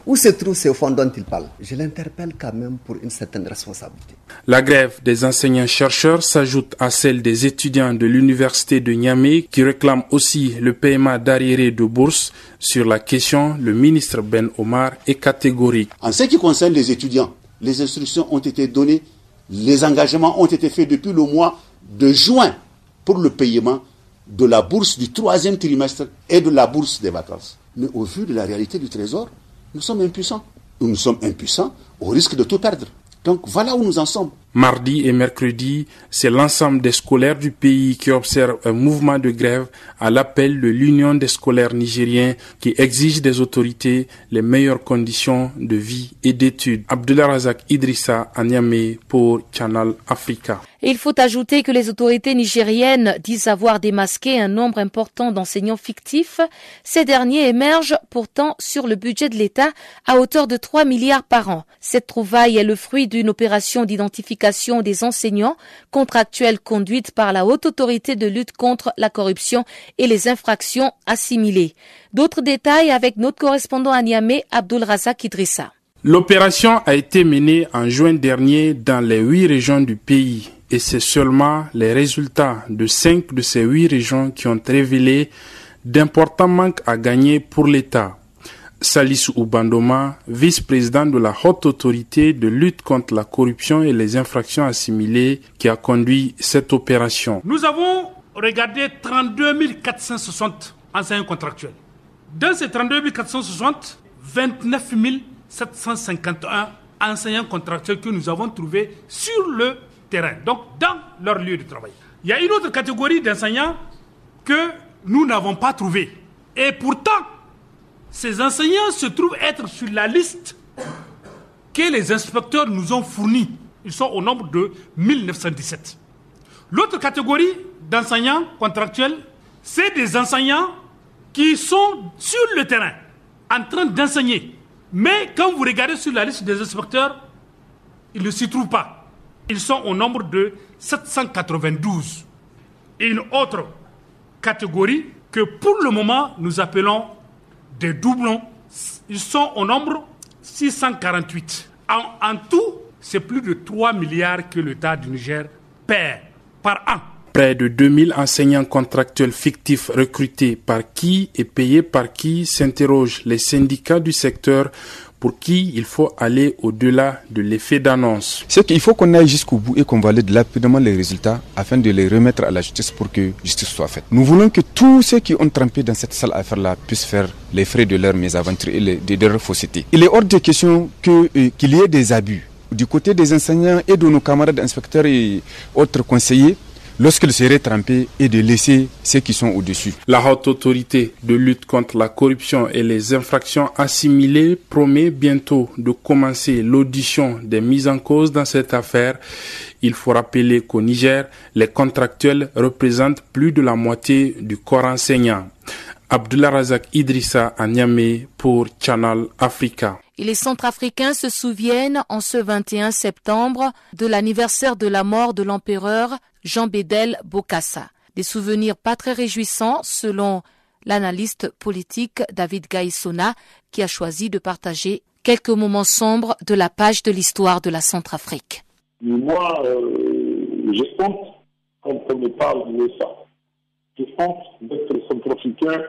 où se trouvent ces fonds dont il parle? Je l'interpelle quand même pour une certaine responsabilité. La grève des enseignants-chercheurs s'ajoute à celle des étudiants de l'université de Niamey qui réclament aussi le paiement d'arriérés de bourse. Sur la question, le ministre Ben Omar est catégorique. En ce qui concerne les étudiants, les instructions ont été données, les engagements ont été faits depuis le mois de juin pour le paiement de la bourse du troisième trimestre et de la bourse des vacances. Mais au vu de la réalité du Trésor, nous sommes impuissants. Nous sommes impuissants au risque de tout perdre. Donc voilà où nous en sommes. Mardi et mercredi, c'est l'ensemble des scolaires du pays qui observent un mouvement de grève à l'appel de l'Union des scolaires nigériens qui exige des autorités les meilleures conditions de vie et d'études. Abdullah Razak Idrissa à pour Channel Africa. Il faut ajouter que les autorités nigériennes disent avoir démasqué un nombre important d'enseignants fictifs. Ces derniers émergent pourtant sur le budget de l'État à hauteur de 3 milliards par an. Cette trouvaille est le fruit d'une opération d'identification des enseignants contractuels conduite par la Haute Autorité de lutte contre la corruption et les infractions assimilées. D'autres détails avec notre correspondant à Niamey, Abdul Razak Idrissa. L'opération a été menée en juin dernier dans les huit régions du pays et c'est seulement les résultats de cinq de ces huit régions qui ont révélé d'importants manques à gagner pour l'État. Salissou Ubandoma, vice-président de la haute autorité de lutte contre la corruption et les infractions assimilées, qui a conduit cette opération. Nous avons regardé 32 460 enseignants contractuels. Dans ces 32 460, 29 751 enseignants contractuels que nous avons trouvés sur le terrain, donc dans leur lieu de travail. Il y a une autre catégorie d'enseignants que nous n'avons pas trouvés. Et pourtant, ces enseignants se trouvent être sur la liste que les inspecteurs nous ont fournie. Ils sont au nombre de 1917. L'autre catégorie d'enseignants contractuels, c'est des enseignants qui sont sur le terrain, en train d'enseigner. Mais quand vous regardez sur la liste des inspecteurs, ils ne s'y trouvent pas. Ils sont au nombre de 792. Et une autre catégorie que pour le moment nous appelons des doublons. Ils sont au nombre 648. En, tout, c'est plus de 3 milliards que l'État du Niger perd par an. Près de 2000 enseignants contractuels fictifs recrutés par qui et payés par qui s'interrogent les syndicats du secteur pour qui il faut aller au-delà de l'effet d'annonce. C'est qu'il faut qu'on aille jusqu'au bout et qu'on valide rapidement les résultats afin de les remettre à la justice pour que justice soit faite. Nous voulons que tous ceux qui ont trempé dans cette sale affaire-là puissent faire les frais de leur mésaventure et de leur fausseté. Il est hors de question euh, qu'il y ait des abus du côté des enseignants et de nos camarades inspecteurs et autres conseillers lorsqu'ils seraient trempés et de laisser ceux qui sont au-dessus. La haute autorité de lutte contre la corruption et les infractions assimilées promet bientôt de commencer l'audition des mises en cause dans cette affaire. Il faut rappeler qu'au Niger, les contractuels représentent plus de la moitié du corps enseignant. Abdullah Razak Idrissa à Niamey pour Channel Africa. Et les Centrafricains se souviennent en ce 21 septembre de l'anniversaire de la mort de l'empereur Jean Bédel Bokassa. Des souvenirs pas très réjouissants selon l'analyste politique David Gaïsona qui a choisi de partager quelques moments sombres de la page de l'histoire de la Centrafrique. Moi, euh, j'ai honte quand on me parle de ça. J'ai honte d'être centrafricain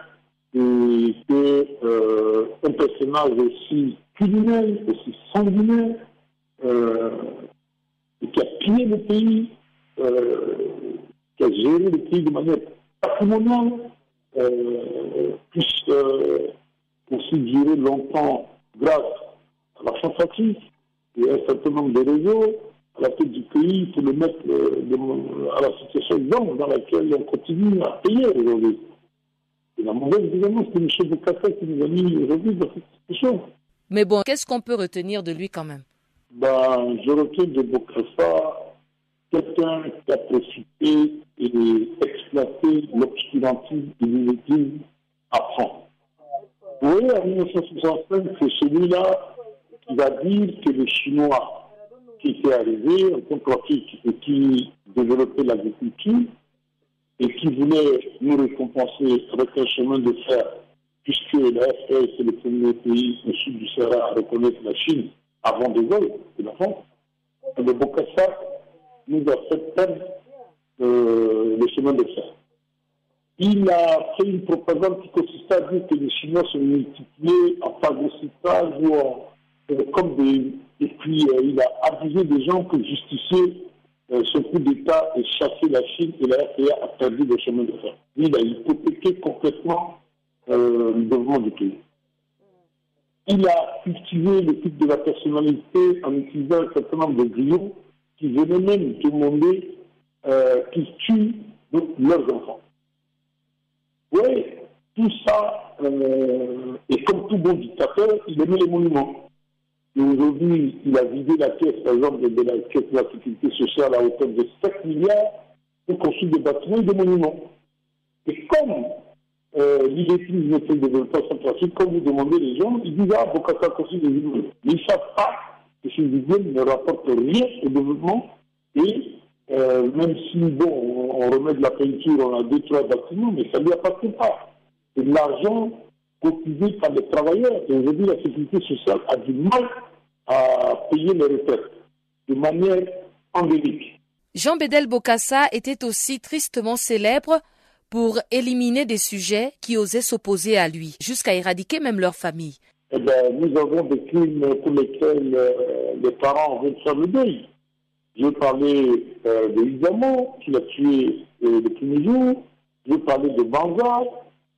et que euh, un personnage aussi criminel, aussi sanguinaire, euh, qui a pillé le pays, euh, qui a géré le pays de manière patrimoniale, euh, euh, aussi durer longtemps grâce à la Centrafrique et un certain nombre de réseaux à la tête du pays pour le mettre à la situation dans laquelle on continue à payer aujourd'hui. Et la mauvaise évidemment, c'est M. Bokassa qui nous a mis aujourd'hui dans cette situation. Mais bon, qu'est-ce qu'on peut retenir de lui quand même? Ben, Je retiens de Bokassa quelqu'un qui a profité et exploité l'obscurantisme et l'inétisme à fond. Vous voyez, en 1965, c'est celui-là qui va dire que les Chinois qui était arrivé, un contre et qui développait l'agriculture et qui voulait nous récompenser avec un chemin de fer, puisque la FPS est le premier pays au sud du Sahara à reconnaître la Chine avant de Gaulle et la France. Le Bokassa nous a fait perdre euh, le chemin de fer. Il a fait une propagande qui consistait à dire que les Chinois se multipliés en phagocytage ou en, euh, comme des. Et puis euh, il a abusé des gens pour justifier ce coup d'État et chasser la Chine et la RPA a perdu le chemin de fer. Il a hypothéqué complètement le développement du pays. Il a cultivé le type de la personnalité en utilisant un certain nombre de griots qui venaient même demander qu'ils tuent leurs enfants. Oui, tout ça, euh, et comme tout bon dictateur, il aimait les monuments. Et aujourd'hui, il a vidé la caisse, par exemple, de, la caisse de la sécurité sociale à hauteur de 7 milliards pour construire des bâtiments et des monuments. Et comme euh, l'idétisme de développement centrafrique, comme vous demandez les gens, ils disent Ah, Bokassa construit des immeubles. Mais ils ne savent pas que ces immeubles ne rapportent rien au développement et euh, même si, bon, on remet de la peinture, on a deux, trois bâtiments, mais ça ne lui appartient pas. C'est de l'argent cotisé par les travailleurs. Et aujourd'hui, la sécurité sociale a du mal à payer les retraites de manière endémique. Jean Bédel Bokassa était aussi tristement célèbre pour éliminer des sujets qui osaient s'opposer à lui, jusqu'à éradiquer même leur famille. Eh bien, nous avons des crimes pour lesquels euh, les parents veulent faire le deuil. Je parlais euh, de Isamo, qui l'a tué euh, le premier jour. Je parlais de Banza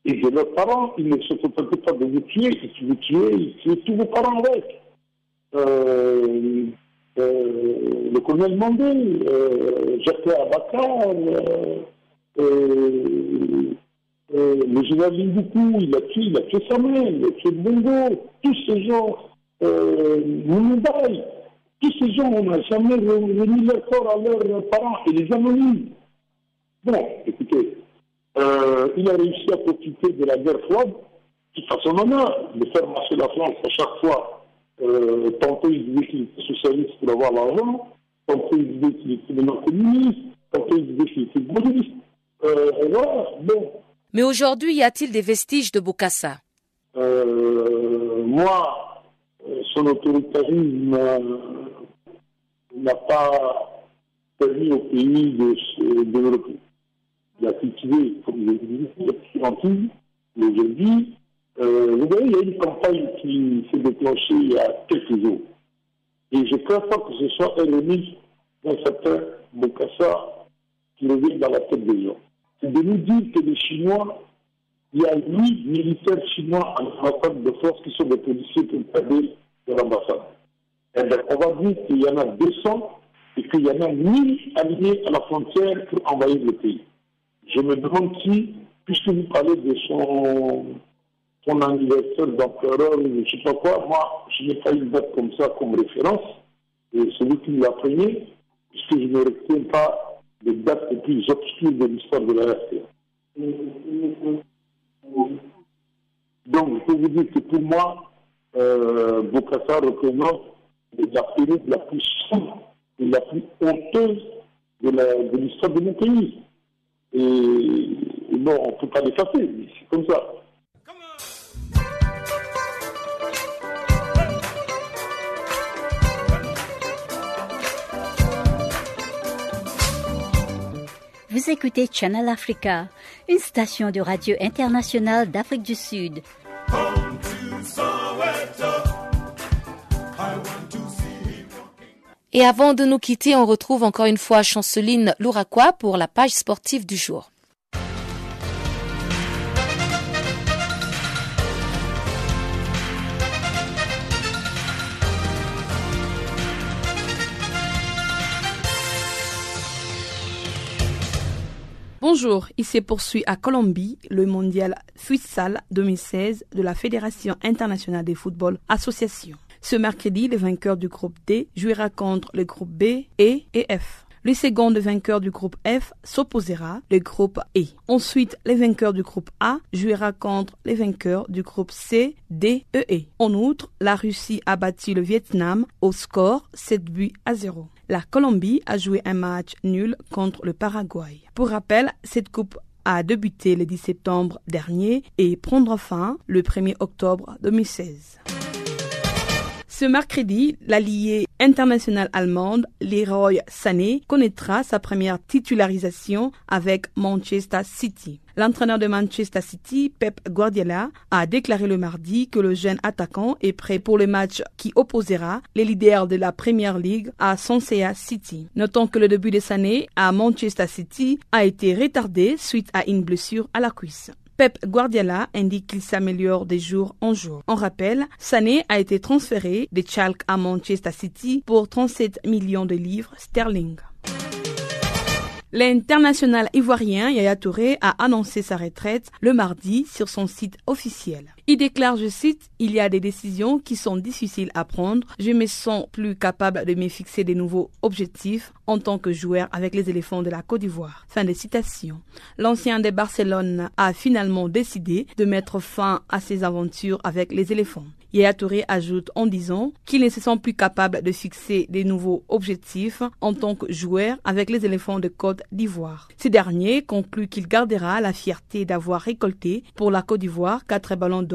et de leurs parents. Ils ne se contentaient pas de vous tuer. Si vous tuez, ils tuaient tous vos parents avec. Euh, euh, le colonel Mandé, euh, Jacques Abakar, le général Lingoukou, il a tué, il a tué Samuel, il a tué Bongo, tous ces gens, euh, tous ces gens, on n'a jamais remis leur corps à leurs parents et les anonymes. Bon, écoutez, euh, il a réussi à profiter de la guerre froide, qui fait son honneur, de faire marcher la France à chaque fois. Euh, tantôt il disait qu'il était socialiste pour avoir l'argent, tantôt il disait qu'il était maintenant communiste, tantôt il disait qu'il était gaulliste. Euh, voilà, bon. Mais aujourd'hui, y a-t-il des vestiges de Bokassa? Euh, Moi, son autoritarisme n'a pas permis au pays de se développer. Il a cultivé, comme je l'ai dit, la aujourd'hui. Euh, vous voyez, il y a une campagne qui s'est déclenchée il y a quelques jours. Et je crois pas que ce soit un ennemi d'un certain Bokassa qui revient dans la tête des gens. C'est de nous dire que les Chinois, il y a huit militaires chinois en ambassade de force qui sont des policiers pour aider de l'ambassade. Eh bien, on va dire qu'il y en a 200 et qu'il y en a 1000 alignés à la frontière pour envahir le pays. Je me demande si, puisque vous parlez de son, son anniversaire d'empereur, je ne sais pas quoi, moi, je n'ai pas une date comme ça comme référence, et celui qui l'a pris, puisque je ne retiens pas les dates les plus obscures de l'histoire de la RTA. Donc, je peux vous dire que pour moi, euh, Bokassa représente la période la plus sombre et la plus honteuse de l'histoire de, mon pays. Et, non, on ne peut pas l'effacer, c'est comme ça. Vous écoutez Channel Africa, une station de radio internationale d'Afrique du Sud. Et avant de nous quitter, on retrouve encore une fois Chanceline Louraquois pour la page sportive du jour. Bonjour, il se poursuit à Colombie le mondial futsal 2016 de la Fédération internationale de football association. Ce mercredi, le vainqueur du groupe D jouera contre le groupe B, E et F. Le second vainqueur du groupe F s'opposera le groupe E. Ensuite, les vainqueurs du groupe A jouera contre les vainqueurs du groupe C, D, E et. En outre, la Russie a battu le Vietnam au score 7 buts à 0. La Colombie a joué un match nul contre le Paraguay. Pour rappel, cette coupe a débuté le 10 septembre dernier et prendra fin le 1er octobre 2016. Ce mercredi, l'allié international allemande Leroy Sané connaîtra sa première titularisation avec Manchester City. L'entraîneur de Manchester City, Pep Guardiola, a déclaré le mardi que le jeune attaquant est prêt pour le match qui opposera les leaders de la Premier League à Swansea City. Notons que le début de Sané à Manchester City a été retardé suite à une blessure à la cuisse. Pep Guardiola indique qu'il s'améliore de jour en jour. En rappel, Sané a été transféré de Chalk à Manchester City pour 37 millions de livres sterling. L'international ivoirien Yaya Touré a annoncé sa retraite le mardi sur son site officiel. Il déclare, je cite, Il y a des décisions qui sont difficiles à prendre. Je me sens plus capable de me fixer de nouveaux objectifs en tant que joueur avec les éléphants de la Côte d'Ivoire. Fin de citation. L'ancien de Barcelone a finalement décidé de mettre fin à ses aventures avec les éléphants. Yaya Touré ajoute en disant qu'il ne se sent plus capable de fixer des nouveaux objectifs en tant que joueur avec les éléphants de Côte d'Ivoire. Ce dernier conclut qu'il gardera la fierté d'avoir récolté pour la Côte d'Ivoire quatre ballons d'or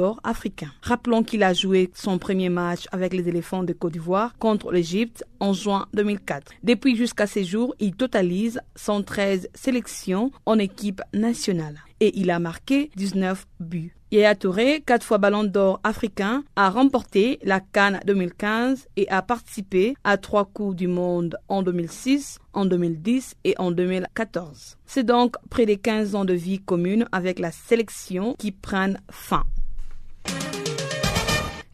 Rappelons qu'il a joué son premier match avec les éléphants de Côte d'Ivoire contre l'Égypte en juin 2004. Depuis jusqu'à ces jours, il totalise 113 sélections en équipe nationale et il a marqué 19 buts. Yaya Touré, quatre fois ballon d'or africain, a remporté la Cannes 2015 et a participé à trois coups du monde en 2006, en 2010 et en 2014. C'est donc près de 15 ans de vie commune avec la sélection qui prennent fin.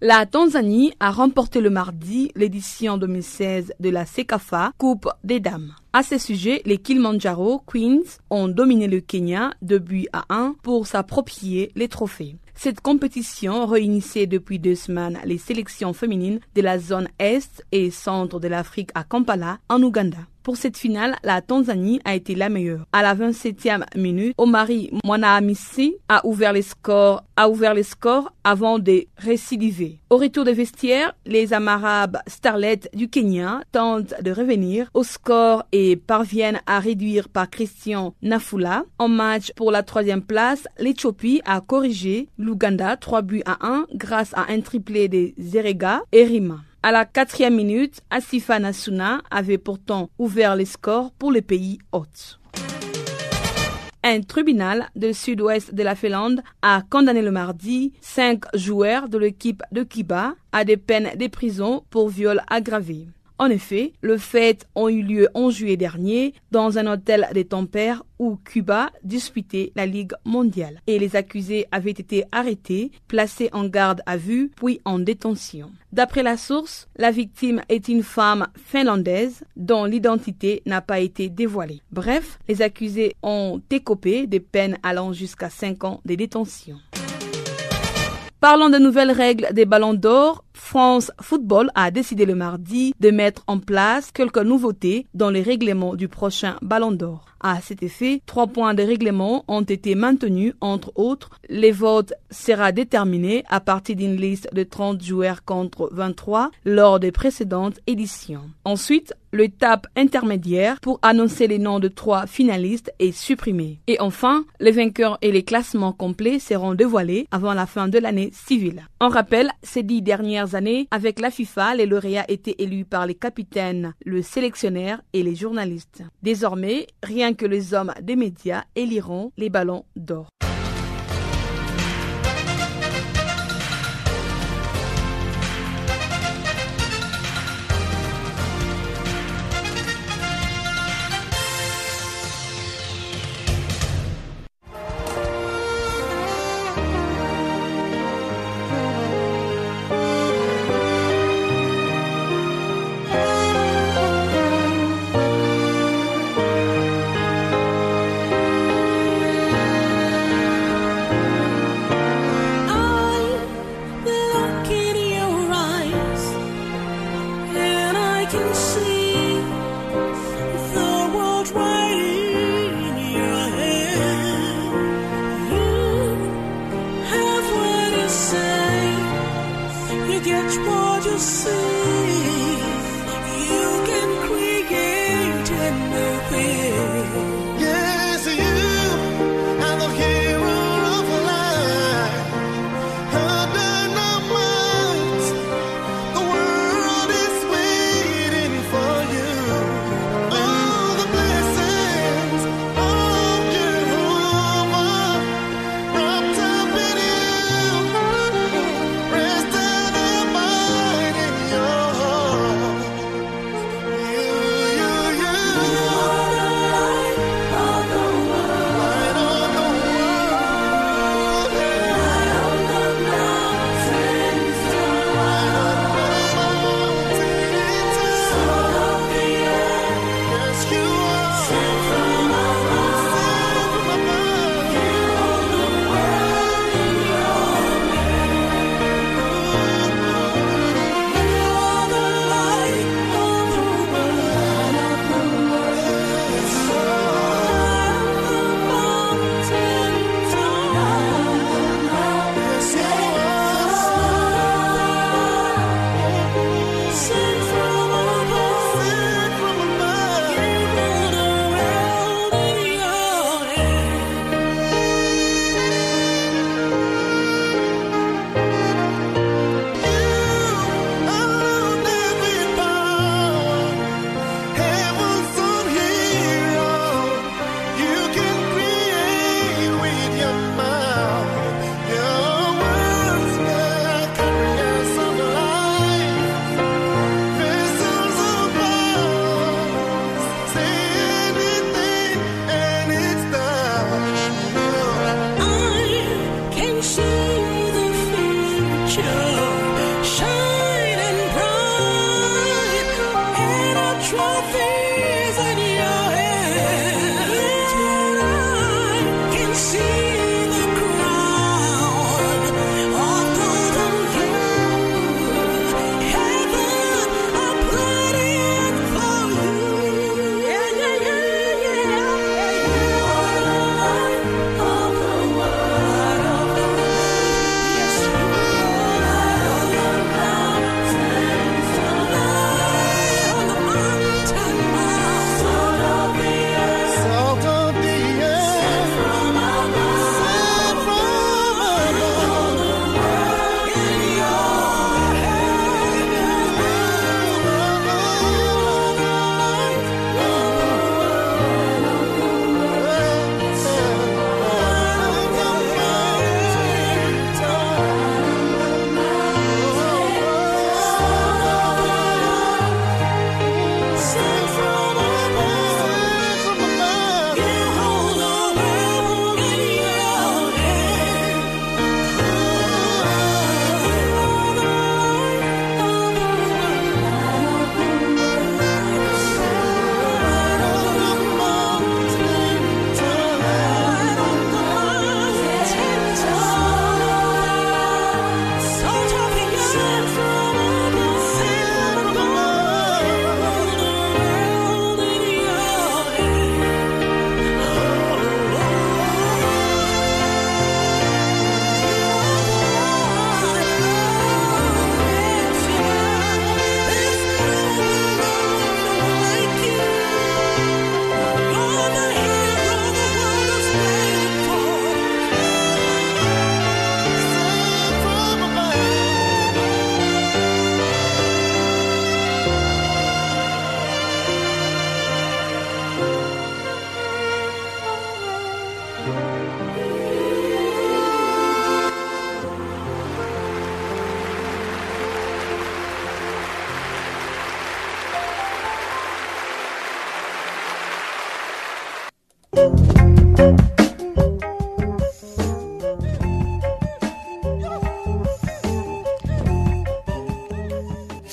La Tanzanie a remporté le mardi l'édition 2016 de la Sekafa Coupe des Dames. À ce sujet, les Kilimanjaro Queens ont dominé le Kenya de but à 1 pour s'approprier les trophées. Cette compétition réunissait depuis deux semaines les sélections féminines de la zone Est et Centre de l'Afrique à Kampala, en Ouganda. Pour cette finale, la Tanzanie a été la meilleure. À la 27e minute, Omari Mwanahamisi a ouvert les scores, a ouvert les scores avant de récidiver. Au retour des vestiaires, les Amarabes Starlets du Kenya tentent de revenir au score et parviennent à réduire par Christian Nafula. En match pour la troisième place, l'Éthiopie a corrigé l'Ouganda 3 buts à 1 grâce à un triplé de Zerega et Rima. À la quatrième minute, Asifa Nasuna avait pourtant ouvert les scores pour les pays hôtes. Un tribunal du sud-ouest de la Finlande a condamné le mardi cinq joueurs de l'équipe de Kiba à des peines de prison pour viol aggravé. En effet, le fait ont eu lieu en juillet dernier dans un hôtel des Tempères où Cuba disputait la Ligue mondiale et les accusés avaient été arrêtés, placés en garde à vue puis en détention. D'après la source, la victime est une femme finlandaise dont l'identité n'a pas été dévoilée. Bref, les accusés ont écopé des peines allant jusqu'à 5 ans de détention. Parlons de nouvelles règles des ballons d'or. France Football a décidé le mardi de mettre en place quelques nouveautés dans les règlements du prochain ballon d'or. À cet effet, trois points de règlement ont été maintenus, entre autres. Les votes sera déterminé à partir d'une liste de 30 joueurs contre 23 lors des précédentes éditions. Ensuite, l'étape intermédiaire pour annoncer les noms de trois finalistes est supprimée. Et enfin, les vainqueurs et les classements complets seront dévoilés avant la fin de l'année civile. En rappel, ces dix années, avec la FIFA, les lauréats étaient élus par les capitaines, le sélectionneur et les journalistes. Désormais, rien que les hommes des médias éliront les ballons d'or.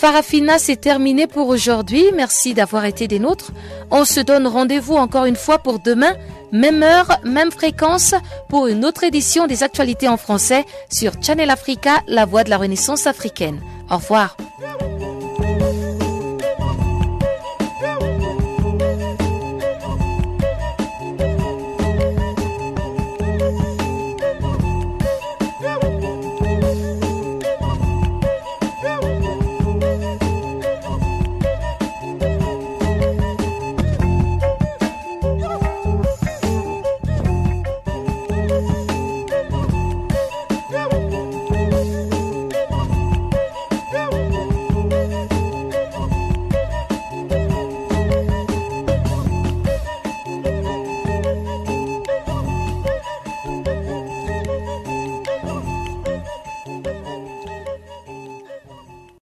Farafina, c'est terminé pour aujourd'hui. Merci d'avoir été des nôtres. On se donne rendez-vous encore une fois pour demain, même heure, même fréquence, pour une autre édition des actualités en français sur Channel Africa, la voix de la Renaissance africaine. Au revoir.